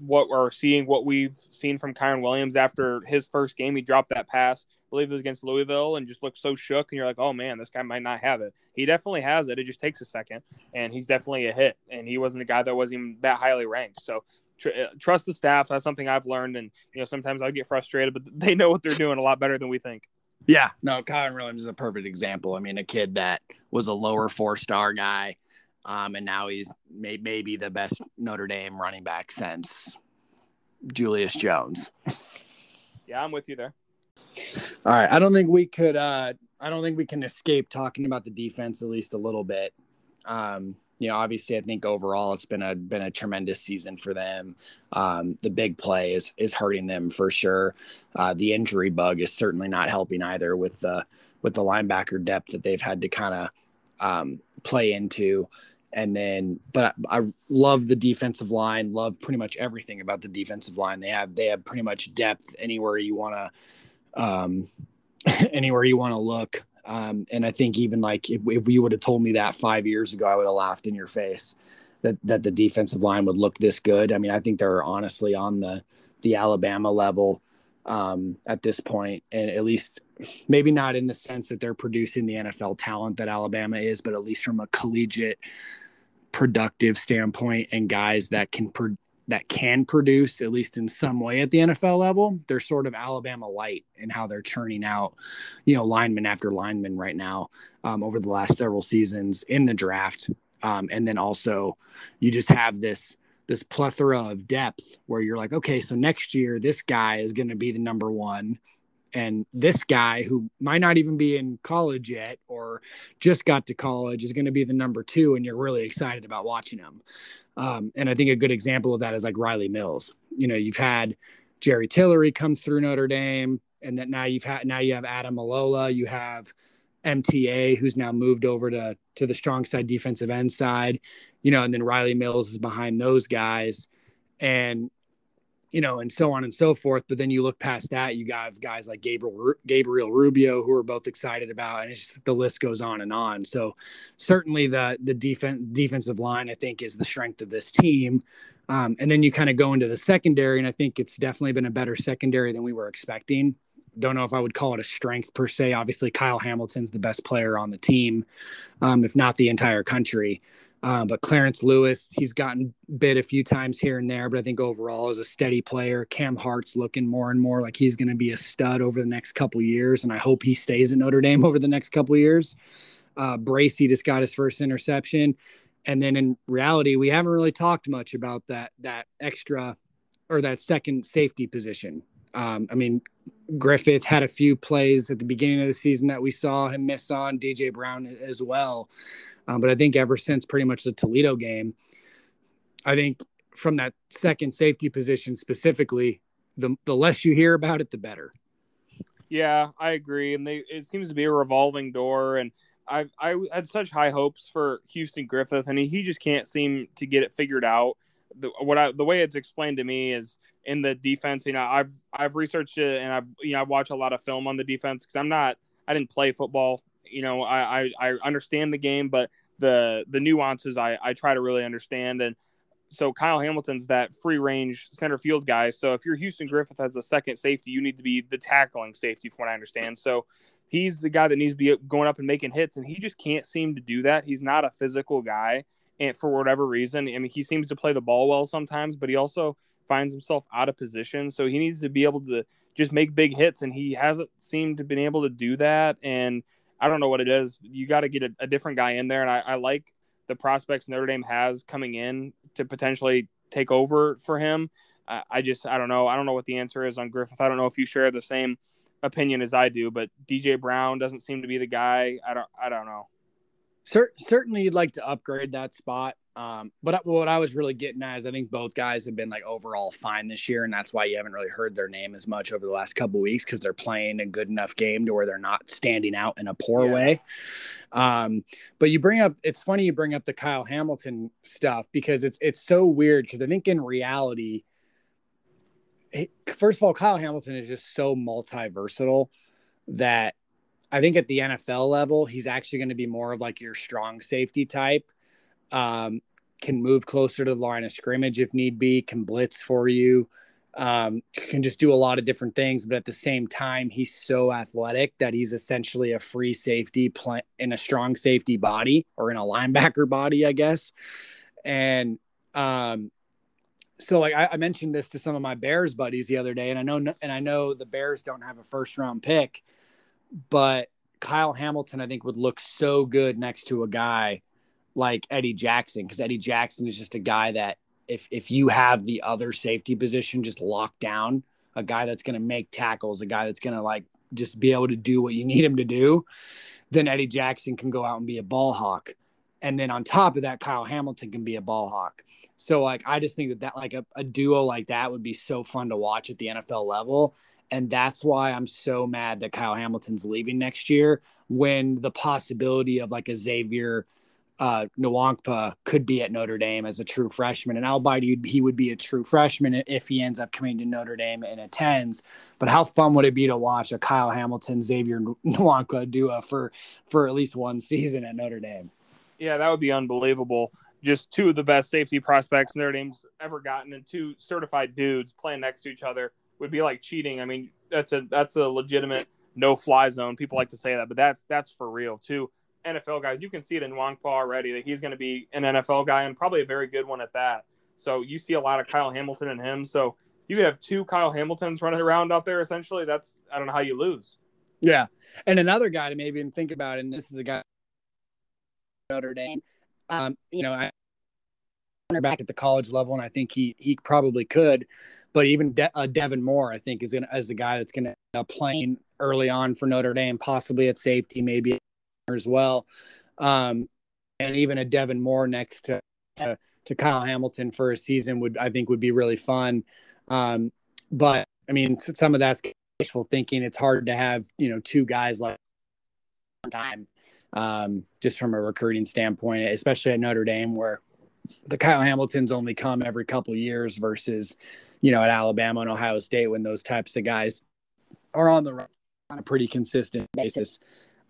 what we're seeing, what we've seen from Kyren Williams after his first game, he dropped that pass. I believe it was against Louisville, and just looked so shook. And you're like, oh man, this guy might not have it. He definitely has it. It just takes a second, and he's definitely a hit. And he wasn't a guy that wasn't even that highly ranked. So tr- uh, trust the staff. That's something I've learned. And you know, sometimes I get frustrated, but (laughs) they know what they're doing a lot better than we think. Yeah, no, Kyren Williams is a perfect example. I mean, a kid that was a lower four star guy um, and now he's may, maybe the best Notre Dame running back since Julius Jones. Yeah, I'm with you there. All right. I don't think we could uh I don't think we can escape talking about the defense at least a little bit. Um, you know, obviously I think overall it's been a been a tremendous season for them. Um, the big play is is hurting them for sure. Uh, the injury bug is certainly not helping either with the with the linebacker depth that they've had to kind of um, play into. And then, but I, I, love the defensive line. Love pretty much everything about the defensive line. They have they have pretty much depth anywhere you want to, um, (laughs) anywhere you want to look. Um, and I think even like if, if you would have told me that five years ago, I would have laughed in your face that that the defensive line would look this good. I mean, I think they're honestly on the the Alabama level um, at this point, and at least maybe not in the sense that they're producing the NFL talent that Alabama is, but at least from a collegiate productive standpoint and guys that can pro- that can produce at least in some way at the NFL level. They're sort of Alabama light in how they're churning out, you know, lineman after lineman right now um, over the last several seasons in the draft. Um, and then also, you just have this this plethora of depth where you're like, okay, so next year this guy is going to be the number one. And this guy who might not even be in college yet or just got to college is going to be the number two and you're really excited about watching him. Um, and i think a good example of that is like Rylie Mills. You know you've had jerry tillery come through notre dame and that now you've had now you have Ademilola you have mta who's now moved over to to the strong side defensive end side you know and then Rylie Mills is behind those guys and you know, and so on and so forth. But then you look past that, you got guys like Gabriel Gabriel Rubio who are both excited about, and it's just the list goes on and on. So certainly the the defense defensive line I think is the strength of this team. Um, and then you kind of go into the secondary, and I think it's definitely been a better secondary than we were expecting. Don't know if I would call it a strength per se. Obviously, Kyle Hamilton's the best player on the team, um, if not the entire country. Um, but Clarence Lewis, he's gotten bit a few times here and there, but I think overall is a steady player. Cam Hart's looking more and more like he's going to be a stud over the next couple years, and I hope he stays at Notre Dame (laughs) over the next couple years. Uh, Bracy just got his first interception, and then in reality, we haven't really talked much about that that extra or that second safety position. Um, I mean, Griffith had a few plays at the beginning of the season that we saw him miss on, DJ Brown as well. Um, but I think ever since pretty much the Toledo game, I think from that second safety position specifically, the, the less you hear about it, the better. Yeah, I agree. And they, it seems to be a revolving door. And I, I had such high hopes for Houston Griffith, and he, he just can't seem to get it figured out. The, what I, the way it's explained to me is in the defense. You know, I've I've researched it and I've you know I watch a lot of film on the defense because I'm not I didn't play football. You know, I, I, I understand the game, but the the nuances I I try to really understand and. So Kyle Hamilton's that free range center field guy. So if you're Houston Griffith as a second safety, you need to be the tackling safety, from what I understand. So he's the guy that needs to be going up and making hits, and he just can't seem to do that. He's not a physical guy, and for whatever reason, I mean, he seems to play the ball well sometimes, but he also finds himself out of position. So he needs to be able to just make big hits, and he hasn't seemed to been able to do that. And I don't know what it is. You got to get a, a, different guy in there, and I, I like the prospects Notre Dame has coming in to potentially take over for him. I, I just I don't know. I don't know what the answer is on Griffith. I don't know if you share the same opinion as I do, but DJ Brown doesn't seem to be the guy. I don't I don't know. certainly, you'd like to upgrade that spot. Um, but what I was really getting at is I think both guys have been like overall fine this year, and that's why you haven't really heard their name as much over the last couple weeks because they're playing a good enough game to where they're not standing out in a poor yeah. way. Um, but you bring up it's funny you bring up the Kyle Hamilton stuff because it's it's so weird because I think in reality, it, first of all, Kyle Hamilton is just so multi versatile that I think at the NFL level, he's actually going to be more of like your strong safety type um, can move closer to the line of scrimmage if need be, can blitz for you, um, can just do a lot of different things. But at the same time, he's so athletic that he's essentially a free safety play- in a strong safety body or in a linebacker body, I guess. And um, so, like I, I mentioned this to some of my Bears buddies the other day, and I know and I know the Bears don't have a first round pick, but Kyle Hamilton, I think, would look so good next to a guy like Eddie Jackson because Eddie Jackson is just a guy that if if you have the other safety position just locked down, a guy that's going to make tackles, a guy that's going to like just be able to do what you need him to do, then Eddie Jackson can go out and be a ball hawk. And then on top of that, Kyle Hamilton can be a ball hawk. So like I just think that that like a, a duo like that would be so fun to watch at the NFL level. And that's why I'm so mad that Kyle Hamilton's leaving next year when the possibility of like a Xavier uh, Nwankpa could be at Notre Dame as a true freshman. And albeit he would be a true freshman if he ends up coming to Notre Dame and attends. But how fun would it be to watch a Kyle Hamilton, Xavier Nwankpa duo for, for at least one season at Notre Dame? Yeah, that would be unbelievable. Just two of the best safety prospects Notre Dame's ever gotten, and two certified dudes playing next to each other would be like cheating. I mean, that's a that's a legitimate no fly zone. People like to say that, but that's that's for real too. NFL guys, you can see it in Wong already that he's going to be an NFL guy and probably a very good one at that. So you see a lot of Kyle Hamilton in him. So you could have two Kyle Hamiltons running around out there. Essentially, that's I don't know how you lose. Yeah, and another guy to maybe even think about, and this is a guy Notre Dame. Um, you know, I back at the college level, and I think he he probably could. But even De- uh, Devin Moore, I think, is gonna as the guy that's going to uh, playing early on for Notre Dame, possibly at safety, maybe as well. Um, and even a Devin Moore next to, to, to Kyle Hamilton for a season would I think would be really fun. Um, but I mean, some of that's wishful thinking. It's hard to have you know two guys like on time, um, just from a recruiting standpoint, especially at Notre Dame where the Kyle Hamiltons only come every couple years versus, you know, at Alabama and Ohio State when those types of guys are on the run on a pretty consistent basis.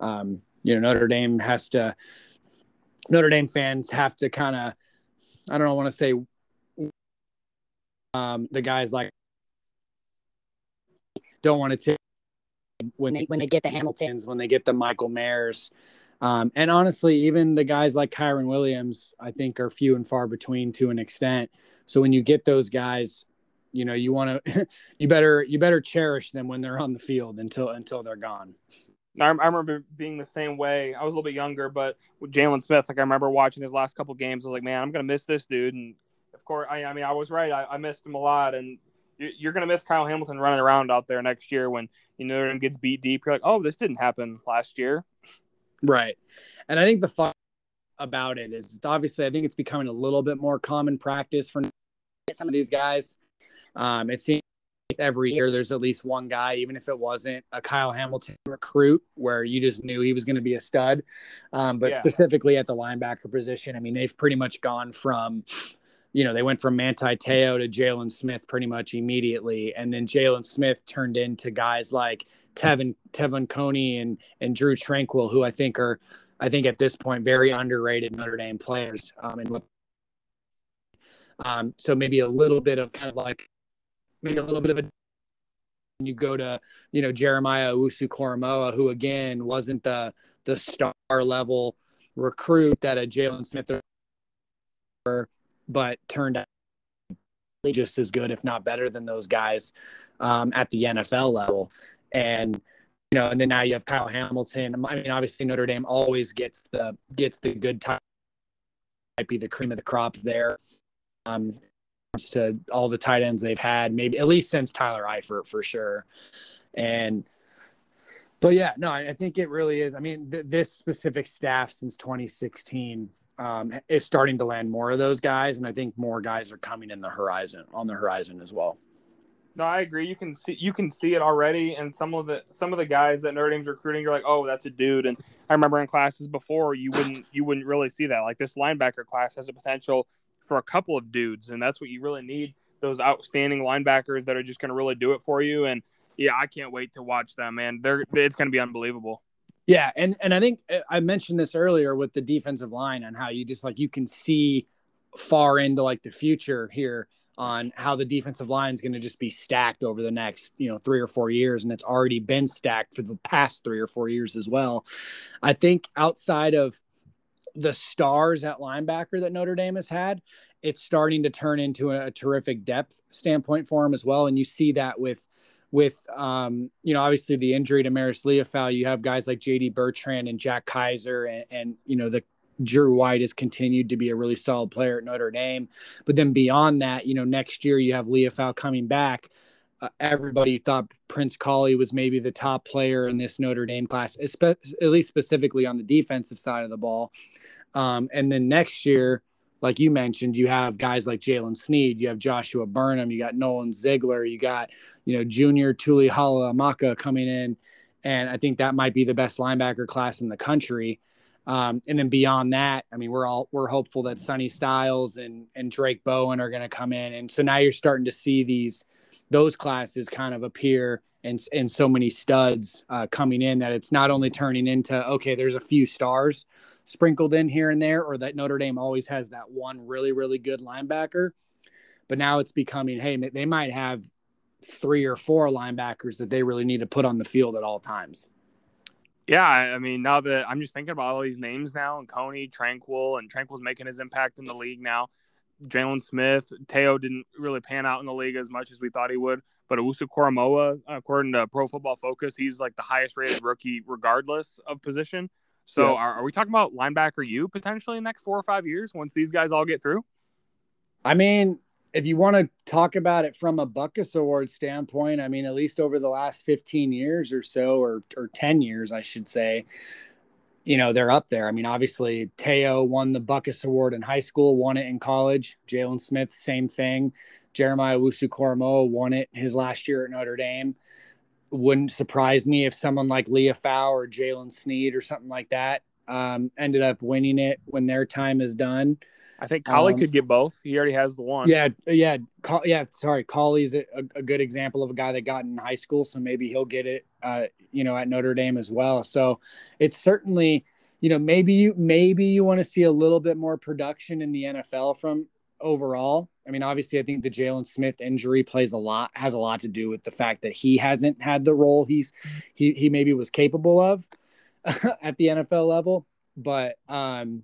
Um, you know Notre Dame has to Notre Dame fans have to kind of I don't want to say um, the guys like don't want to take when they when they get the Hamiltons when they get the Michael Mayers. Um, and honestly even the guys like Kyren Williams I think are few and far between to an extent. So when you get those guys you know you want to (laughs) you better you better cherish them when they're on the field until until they're gone I, I remember being the same way. I was a little bit younger, but with Jaylon Smith, like I remember watching his last couple games. I was like, man, I'm gonna miss this dude. And of course, I, I mean, I was right. I, I missed him a lot, and you're going to miss Kyle Hamilton running around out there next year when you know him gets beat deep. You're like, oh, this didn't happen last year. Right. And I think the fun about it is it's obviously, I think it's becoming a little bit more common practice for some of these guys. Um, it seems every year there's at least one guy, even if it wasn't a Kyle Hamilton recruit, where you just knew he was going to be a stud. Um, but yeah. specifically at the linebacker position, I mean, they've pretty much gone from, you know, they went from Manti Te'o to Jaylon Smith pretty much immediately, and then Jaylon Smith turned into guys like Te'von Te'von Coney and and Drue Tranquill, who I think are, I think at this point very underrated Notre Dame players. Um, and with um, so maybe a little bit of kind of like maybe a little bit of a you go to you know Jeremiah Owusu-Koramoah, who again wasn't the the star level recruit that a Jaylon Smith but turned out just as good, if not better, than those guys um, at the NFL level. And you know, and then now you have Kyle Hamilton. I mean, obviously Notre Dame always gets the gets the good time. Might be the cream of the crop there. Um, to all the tight ends they've had, maybe at least since Tyler Eifert for sure. And but yeah, no, I think it really is. I mean, th- this specific staff since 2016 um, is starting to land more of those guys, and I think more guys are coming in the horizon on the horizon as well. No, I agree. You can see you can see it already, and some of the some of the guys that Notre Dame's recruiting, you're like, oh, that's a dude. And I remember in classes before, you wouldn't you wouldn't really see that. Like this linebacker class has a potential for a couple of dudes, and that's what you really need. Those outstanding linebackers that are just going to really do it for you. And yeah, I can't wait to watch them, man. They're it's going to be unbelievable. Yeah, and and I think I mentioned this earlier with the defensive line and how you just like you can see far into like the future here on how the defensive line is going to just be stacked over the next you know three or four years and it's already been stacked for the past three or four years as well i think outside of the stars at linebacker that Notre Dame has had, it's starting to turn into a, a terrific depth standpoint for him as well. And you see that with with um, you know obviously the injury to Marist Liufau, you have guys like J.D. Bertrand and Jack Kaiser, and, and you know the Drew White has continued to be a really solid player at Notre Dame. But then beyond that, you know, next year you have Liufau coming back. Uh, everybody thought Prince Kollie was maybe the top player in this Notre Dame class, at least specifically on the defensive side of the ball. Um, and then next year, like you mentioned, you have guys like Jaylen Sneed, you have Joshua Burnham, you got Nolan Ziegler, you got, you know, Junior Tuihalamaka coming in. And I think that might be the best linebacker class in the country. Um, and then beyond that, I mean, we're all we're hopeful that Sonny Styles and and Drayk Bowen are going to come in, and so now you're starting to see these those classes kind of appear and and so many studs uh, coming in that it's not only turning into okay, there's a few stars sprinkled in here and there, or that Notre Dame always has that one really really good linebacker, but now it's becoming hey, they might have three or four linebackers that they really need to put on the field at all times. Yeah, I mean, now that I'm just thinking about all these names now, and Coney, Tranquill, and Tranquill's making his impact in the league now. Jaylon Smith, Te'o didn't really pan out in the league as much as we thought he would. But Owusu-Koramoah, according to Pro Football Focus, he's like the highest rated rookie regardless of position. So yeah. are, are, we talking about linebacker you potentially in the next four or five years once these guys all get through? I mean, if you want to talk about it from a Butkus Award standpoint, I mean, at least over the last 15 years or so, or, or 10 years, I should say, you know, they're up there. I mean, obviously, Te'o won the Butkus Award in high school, won it in college. Jaylon Smith, same thing. Jeremiah Owusu-Koramoah won it his last year at Notre Dame. Wouldn't surprise me if someone like Liufau or Jaylen Sneed or something like that um, ended up winning it when their time is done. I think Kollie um, could get both. He already has the one. Yeah, yeah, yeah. Sorry, Kollie's a, a, good example of a guy that got in high school, so maybe he'll get it, uh, you know, at Notre Dame as well. So it's certainly, you know, maybe you maybe you want to see a little bit more production in the NFL from overall. I mean, obviously, I think the Jaylon Smith injury plays a lot, has a lot to do with the fact that he hasn't had the role he's he he maybe was capable of (laughs) at the NFL level. But um,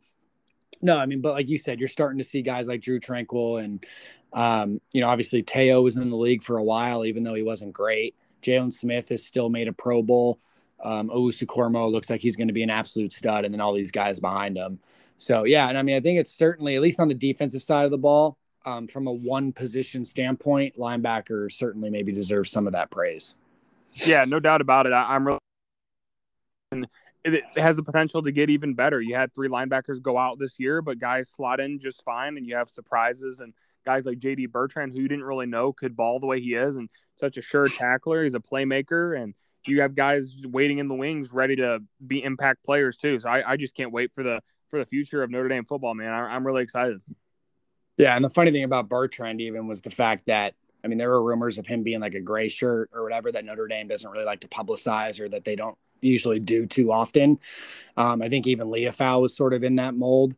no, I mean, but like you said, you're starting to see guys like Drue Tranquill and, um, you know, obviously Te'o was in the league for a while, even though he wasn't great. Jaylon Smith has still made a Pro Bowl. Um, Owusu-Koramoah looks like he's going to be an absolute stud, and then all these guys behind him. So yeah, and I mean, I think it's certainly at least on the defensive side of the ball, um, from a one position standpoint, linebacker certainly maybe deserves some of that praise. Yeah, no doubt about it. I, am really it has the potential to get even better. You had three linebackers go out this year, but guys slot in just fine, and you have surprises and guys like JD Bertrand, who you didn't really know could ball the way he is, and such a sure tackler. He's a playmaker, and you have guys waiting in the wings, ready to be impact players too. So I, I just can't wait for the for the future of Notre Dame football, man. I, I'm really excited. Yeah, and the funny thing about Bertrand even was the fact that I mean, there were rumors of him being like a gray shirt or whatever that Notre Dame doesn't really like to publicize or that they don't usually do too often. Um, I think even Liufau was sort of in that mold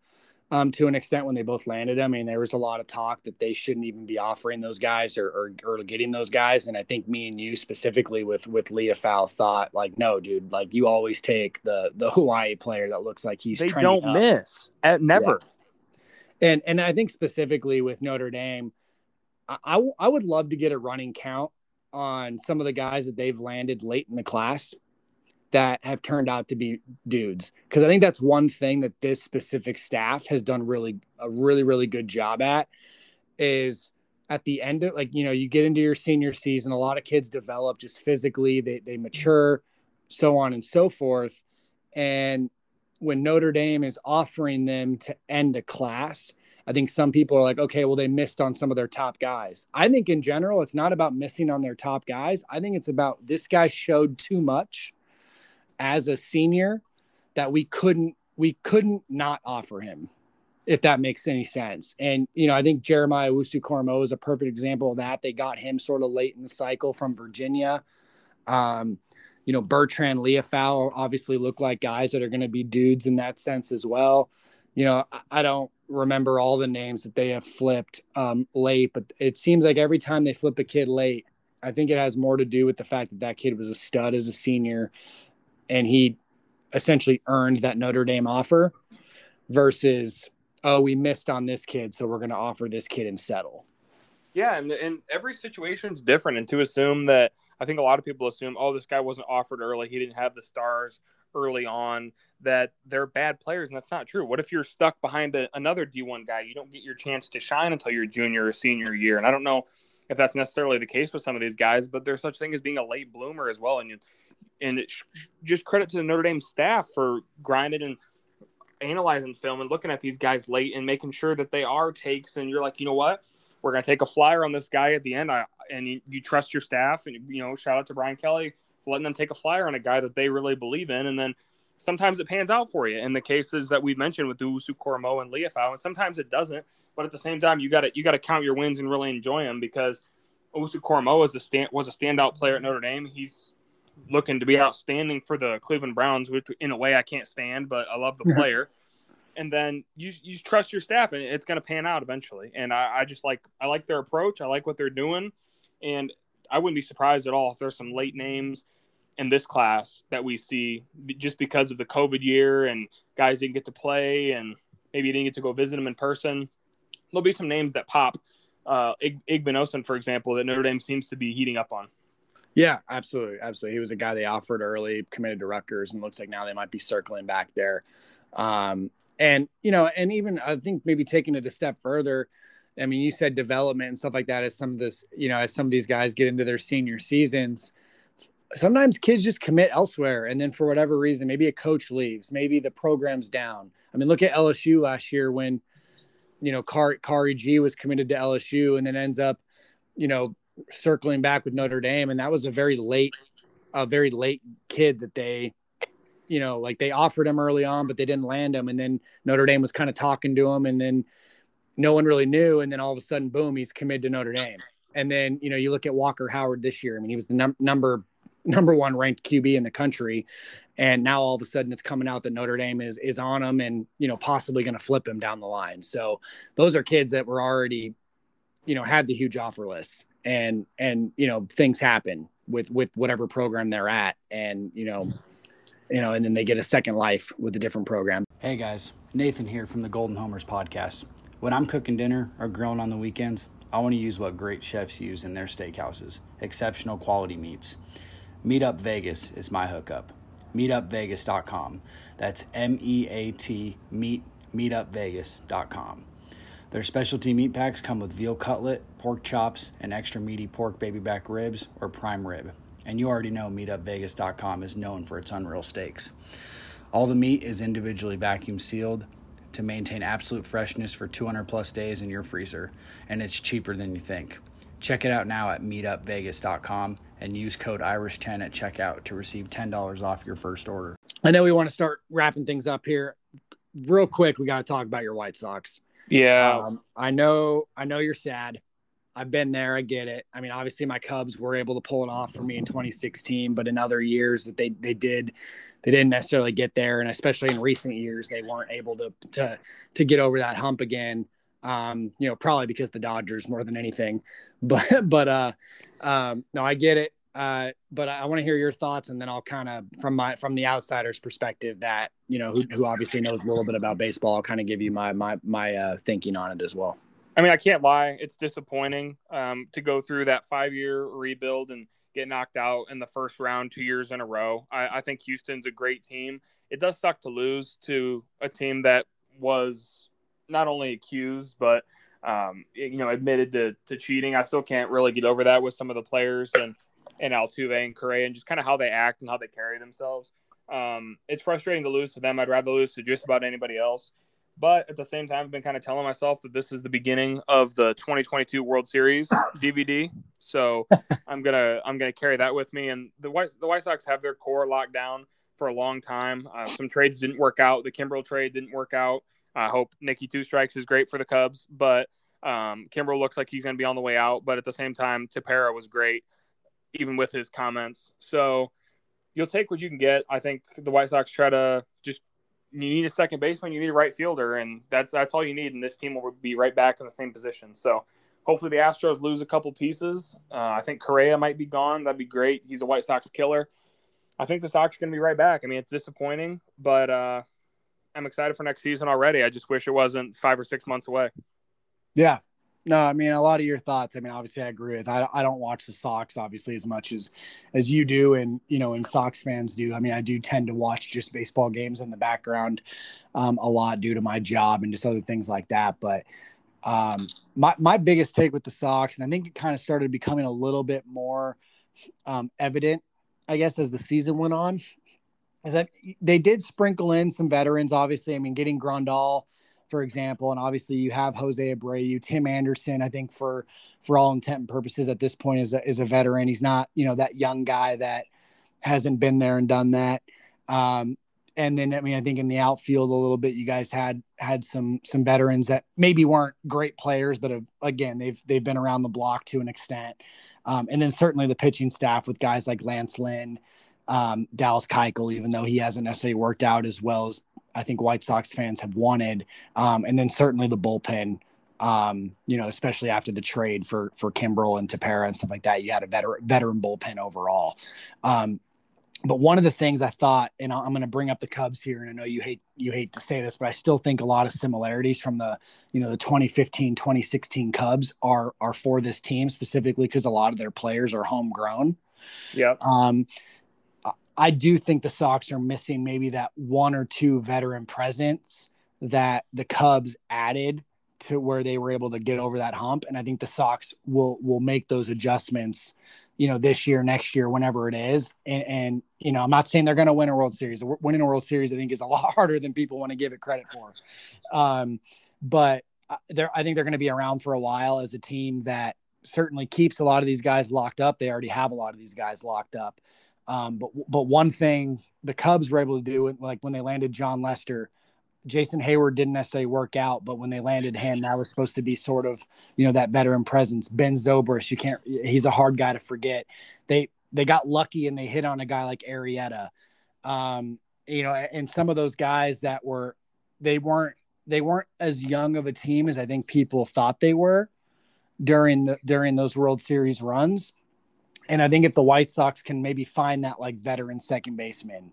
um, to an extent when they both landed. I mean, there was a lot of talk that they shouldn't even be offering those guys or, or, or getting those guys. And I think me and you specifically with with Liufau thought like, no, dude, like you always take the the (laughs) Hawaii player that looks like he's they don't up. miss at never. Yeah. And and I think specifically with Notre Dame, I, I, I would love to get a running count on some of the guys that they've landed late in the class that have turned out to be dudes. Because i think that's one thing that this specific staff has done really a really really good job at is at the end of like you know you get into your senior season a lot of kids develop just physically they, they mature so on and so forth. And when notre dame is offering them to end a class i think some people are like okay well they missed on some of their top guys. I think in general it's not about missing on their top guys. I think it's about this guy showed too much as a senior that we couldn't we couldn't not offer him if that makes any sense. And you know, I think Jeremiah Owusu-Koramoah is a perfect example of that. They got him sort of late in the cycle from Virginia. Um, you know, Bertrand Liufau obviously look like guys that are going to be dudes in that sense as well. You know, I don't remember all the names that they have flipped um, late, but it seems like every time they flip a kid late, I think it has more to do with the fact that that kid was a stud as a senior and he essentially earned that Notre Dame offer versus oh we missed on this kid so we're going to offer this kid and settle. Yeah, and and every situation is different and to assume that I think a lot of people assume oh this guy wasn't offered early he didn't have the stars early on that they're bad players, and that's not true. What if you're stuck behind a, another D1 guy? You don't get your chance to shine until your junior or senior year. And I don't know if that's necessarily the case with some of these guys, but there's such thing as being a late bloomer as well. And you, and it, just credit to the Notre Dame staff for grinding and analyzing film and looking at these guys late and making sure that they are takes. And you're like, you know what? We're going to take a flyer on this guy at the end. I, and you, you trust your staff. And, you know, shout out to Brian Kelly letting them take a flyer on a guy that they really believe in. And then sometimes it pans out for you in the cases that we've mentioned with Owusu Koramoah and Liufau, and sometimes it doesn't. But at the same time, you got to you got to count your wins and really enjoy them because Owusu Koramoah was a stand, was a standout player at Notre Dame. He's looking to be outstanding for the Cleveland Browns, which in a way I can't stand, but I love the player. and then you you trust your staff, and it's going to pan out eventually. And I, I just like I like their approach. I like what they're doing, and I wouldn't be surprised at all if there's some late names in this class that we see just because of the COVID year and guys didn't get to play and maybe you didn't get to go visit them in person. There'll be some names that pop. Uh, for example, that Notre Dame seems to be heating up on. Yeah, absolutely, absolutely. He was a guy they offered early, committed to Rutgers, and looks like now they might be circling back there. Um, and you know, and even I think maybe taking it a step further. I mean, you said development and stuff like that as some of this, you know, as some of these guys get into their senior seasons sometimes kids just commit elsewhere and then for whatever reason maybe a coach leaves maybe the program's down. I mean look at lsu last year when you know Khari Gee was committed to lsu and then ends up you know circling back with notre dame and that was a very late a very late kid that they you know like they offered him early on but they didn't land him and then notre dame was kind of talking to him and then no one really knew and then all of a sudden boom he's committed to notre dame. And then you know you look at walker howard this year i mean he was the num- number number one ranked QB in the country. And now all of a sudden it's coming out that Notre Dame is is on him and you know possibly going to flip him down the line. So those are kids that were already, you know, had the huge offer list and and you know things happen with with whatever program they're at and you know you know and then they get a second life with a different program. Hey guys, Nathan here from the Golden Homers podcast. When I'm cooking dinner or grilling on the weekends, I want to use what great chefs use in their steakhouses exceptional quality meats. Meetup Vegas is my hookup. Meetupvegas.com. That's M E A T meet meetupvegas.com. Their specialty meat packs come with veal cutlet, pork chops, and extra meaty pork baby back ribs or prime rib. And you already know meetupvegas.com is known for its unreal steaks. All the meat is individually vacuum sealed to maintain absolute freshness for 200 plus days in your freezer, and it's cheaper than you think. Check it out now at meetupvegas.com and use code Irish10 at checkout to receive $10 off your first order. I know we want to start wrapping things up here. Real quick, we got to talk about your White Sox. Yeah. Um, I know I know you're sad. I've been there, I get it. I mean, obviously my Cubs were able to pull it off for me in 2016, but in other years that they they did they didn't necessarily get there and especially in recent years they weren't able to to to get over that hump again um, you know, probably because the Dodgers more than anything. (laughs) But but uh, um, no, I get it. Uh, but I, want to hear your thoughts, and then I'll kind of from my from the outsider's perspective that you know who, who obviously knows a little bit about baseball. I'll kind of give you my my my uh, thinking on it as well. I mean, I can't lie; it's disappointing um, to go through that five year rebuild and get knocked out in the first round two years in a row. I, I think Houston's a great team. It does suck to lose to a team that was not only accused but um, you know admitted to, to cheating. I still can't really get over that with some of the players and and Altuve and Correa and just kind of how they act and how they carry themselves. Um, it's frustrating to lose to them. I'd rather lose to just about anybody else. But at the same time, I've been kind of telling myself that this is the beginning of the 2022 World Series (coughs) DVD. So (laughs) I'm gonna I'm gonna carry that with me. And the White the White Sox have their core locked down for a long time. Uh, some trades didn't work out. The Kimbrel trade didn't work out. I hope Nicky Two Strikes is great for the Cubs, but um, Kimbrel looks like he's going to be on the way out. But at the same time, Tepera was great, even with his comments. So you'll take what you can get. I think the White Sox try to just you need a second baseman, you need a right fielder, and that's that's all you need. And this team will be right back in the same position. So hopefully the Astros lose a couple pieces. Uh, I think Correa might be gone. That'd be great. He's a White Sox killer. I think the Sox are going to be right back. I mean, it's disappointing, but uh, I'm excited for next season already. I just wish it wasn't five or six months away. Yeah, No, I mean a lot of your thoughts. I mean, obviously, I agree with. I I don't watch the Sox obviously as much as as you do, and you know, and Sox fans do. I mean, I do tend to watch just baseball games in the background um, a lot due to my job and just other things like that. But um, my my biggest take with the Sox, and I think it kind of started becoming a little bit more um, evident, I guess, as the season went on, is that they did sprinkle in some veterans. Obviously, I mean, getting Grandal for example, and obviously you have Jose Abreu, Tim Anderson. I think for for all intent and purposes at this point is a, is a veteran. He's not you know that young guy that hasn't been there and done that. Um, and then I mean I think in the outfield a little bit you guys had had some some veterans that maybe weren't great players, but have, again they've they've been around the block to an extent. Um, and then certainly the pitching staff with guys like Lance Lynn, um, Dallas Keuchel, even though he hasn't necessarily worked out as well as I think White Sox fans have wanted. Um, and then certainly the bullpen, um, you know, especially after the trade for for Kimbrel and Tepera and stuff like that, you had a veteran veteran bullpen overall. Um, but one of the things I thought, and I'm going to bring up the Cubs here, and I know you hate you hate to say this, but I still think a lot of similarities from the you know the 2015 2016 Cubs are are for this team specifically because a lot of their players are homegrown. Yeah. Um, I do think the Sox are missing maybe that one or two veteran presence that the Cubs added to where they were able to get over that hump. And I think the Sox will will make those adjustments, you know, this year, next year, whenever it is. And, and you know, I'm not saying they're going to win a World Series. Winning a World Series, I think, is a lot (laughs) harder than people want to give it credit for. Um, but uh, they're, I think they're going to be around for a while as a team that certainly keeps a lot of these guys locked up. They already have a lot of these guys locked up. Um, but but one thing the Cubs were able to do, like when they landed Jon Lester, Jason Heyward didn't necessarily work out, but when they landed him, that was supposed to be sort of you know that veteran presence. Ben Zobrist, you can't. He's a hard guy to forget. They they got lucky and they hit on a guy like Arrieta, Um, you know, and some of those guys that were they weren't they weren't as young of a team as I think people thought they were during the during those World Series runs. And I think if the White Sox can maybe find that like veteran second baseman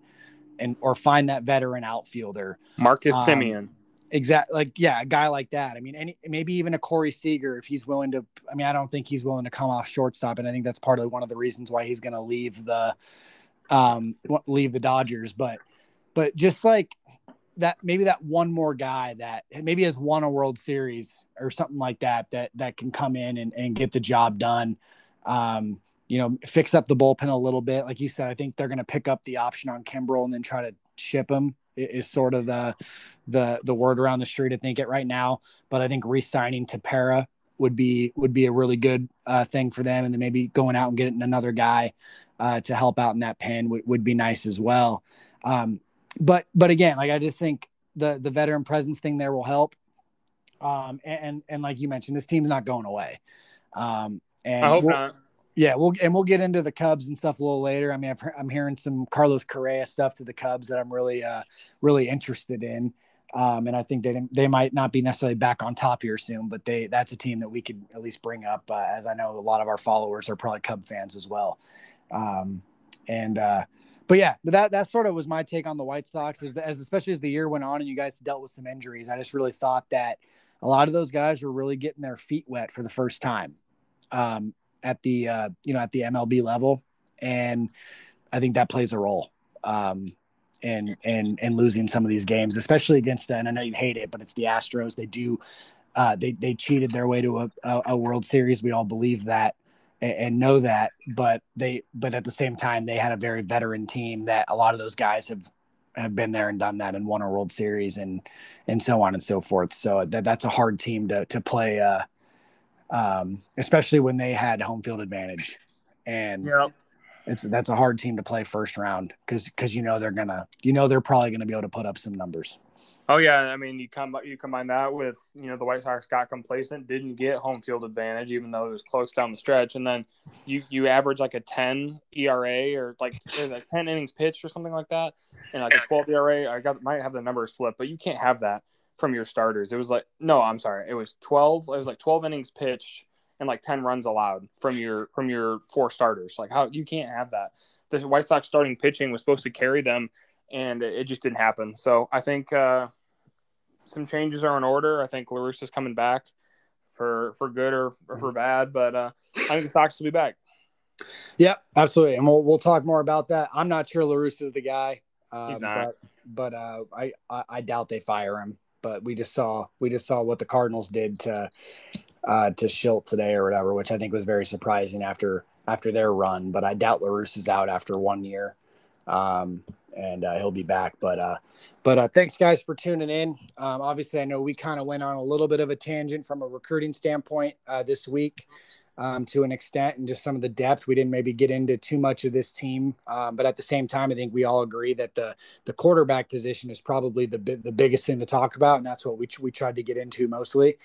and or find that veteran outfielder, Marcus um, Semien. Exactly. Like, yeah, a guy like that. I mean, any, maybe even a Corey Seager, if he's willing to, I mean, I don't think he's willing to come off shortstop. And I think that's part of one of the reasons why he's going to leave the, um, leave the Dodgers. But, but just like that, maybe that one more guy that maybe has won a World Series or something like that, that, that can come in and, and get the job done. Um, you know, fix up the bullpen a little bit. Like you said, I think they're going to pick up the option on Kimbrel and then try to ship him is sort of the the the word around the street. I think it right now, but I think re-signing Tepera would be would be a really good uh, thing for them, and then maybe going out and getting another guy uh, to help out in that pen would, would be nice as well. Um, but but again, like I just think the the veteran presence thing there will help. Um, and and like you mentioned, this team's not going away. Um, and I hope we'll, not yeah, we'll and we'll get into the Cubs and stuff a little later. I mean, i am hearing some Carlos Correa stuff to the Cubs that I'm really, uh, really interested in. Um, and I think they they might not be necessarily back on top here soon, but they that's a team that we could at least bring up, uh, as I know a lot of our followers are probably Cub fans as well. Um, and uh, but yeah, that that sort of was my take on the White Sox, as, as especially as the year went on and you guys dealt with some injuries. I just really thought that a lot of those guys were really getting their feet wet for the first time. Um, at the uh, you know at the MLB level, and I think that plays a role. Um, and losing some of these games, especially against. And I know you hate it, but it's the Astros. They do. Uh, they they cheated their way to a, a, a World Series. We all believe that and, and, know that. But they but at the same time, they had a very veteran team that a lot of those guys have have been there and done that and won a World Series and and so on and so forth. So that that's a hard team to to play. Uh, um, especially when they had home field advantage. And yep. it's that's a hard team to play first round because because you know they're gonna you know they're probably gonna be able to put up some numbers. Oh yeah, I mean you come you combine that with you know the White Sox got complacent, didn't get home field advantage even though it was close down the stretch, and then you you average like a ten ERA or like like ten innings pitched or something like that, and like a twelve ERA. I got might have the numbers flipped, but you can't have that from your starters. It was like no, I'm sorry. It was 12 it was like 12 innings pitched and like 10 runs allowed from your from your four starters. Like how you can't have that. The White Sox starting pitching was supposed to carry them and it, it just didn't happen. So I think uh some changes are in order. I think La Russa's coming back for for good or, or for bad. But uh, I think the Sox will be back. Yep, absolutely, and we'll we'll talk more about that. I'm not sure La is the guy. Uh, He's not, but, but uh, I, I, I doubt they fire him. But we just saw we just saw what the Cardinals did to uh, to Shildt today or whatever, which I think was very surprising after after their run. But I doubt La Russa is out after one year. Um, and uh, he'll be back. But uh, but uh, thanks guys for tuning in. Um, obviously, I know we kind of went on a little bit of a tangent from a recruiting standpoint uh, this week. Um, to an extent, and just some of the depth, we didn't maybe get into too much of this team. Um, but at the same time, I think we all agree that the the quarterback position is probably the the biggest thing to talk about, and that's what we we tried to get into mostly.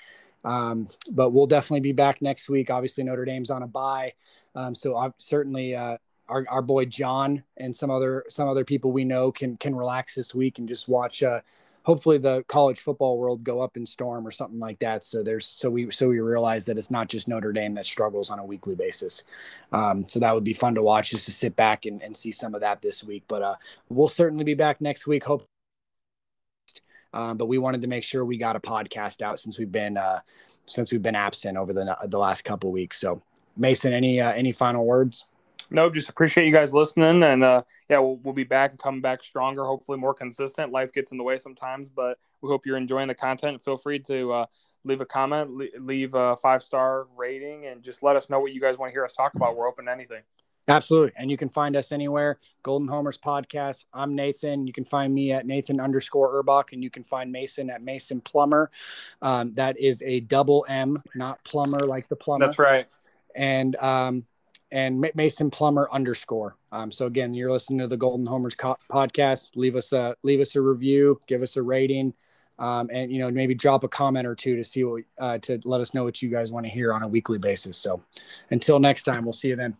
Um, but we'll definitely be back next week. Obviously, Notre Dame's on a bye, um, so I've certainly uh, our, our boy John and some other some other people we know can can relax this week and just watch uh hopefully the college football world go up in storm or something like that. So there's so we so we realize that it's not just notre dame that struggles on a weekly basis. Um, so that would be fun to watch just to sit back and, and see some of that this week. But uh, we'll certainly be back next week hope um, but we wanted to make sure we got a podcast out since we've been uh, since we've been absent over the the last couple weeks. So mason any uh, any final words no, just appreciate you guys listening, and uh, yeah, we'll, we'll be back and coming back stronger, hopefully more consistent. Life gets in the way sometimes, but we hope you're enjoying the content. Feel free to uh, leave a comment, leave a five star rating, and just let us know what you guys want to hear us talk about. We're open to anything. Absolutely. And you can find us anywhere. Golden Homers Podcast. I'm Nathan. You can find me at Nathan underscore Urbach, and you can find Mason at Mason Plummer. Um, that is a double M, not plumber like the plumber. That's right. And um, and Mason Plummer underscore. Um, so again, you're listening to the Golden Homers co- podcast. Leave us a leave us a review, give us a rating, um, and you know maybe drop a comment or two to see what uh, to let us know what you guys want to hear on a weekly basis. So until next time, we'll see you then.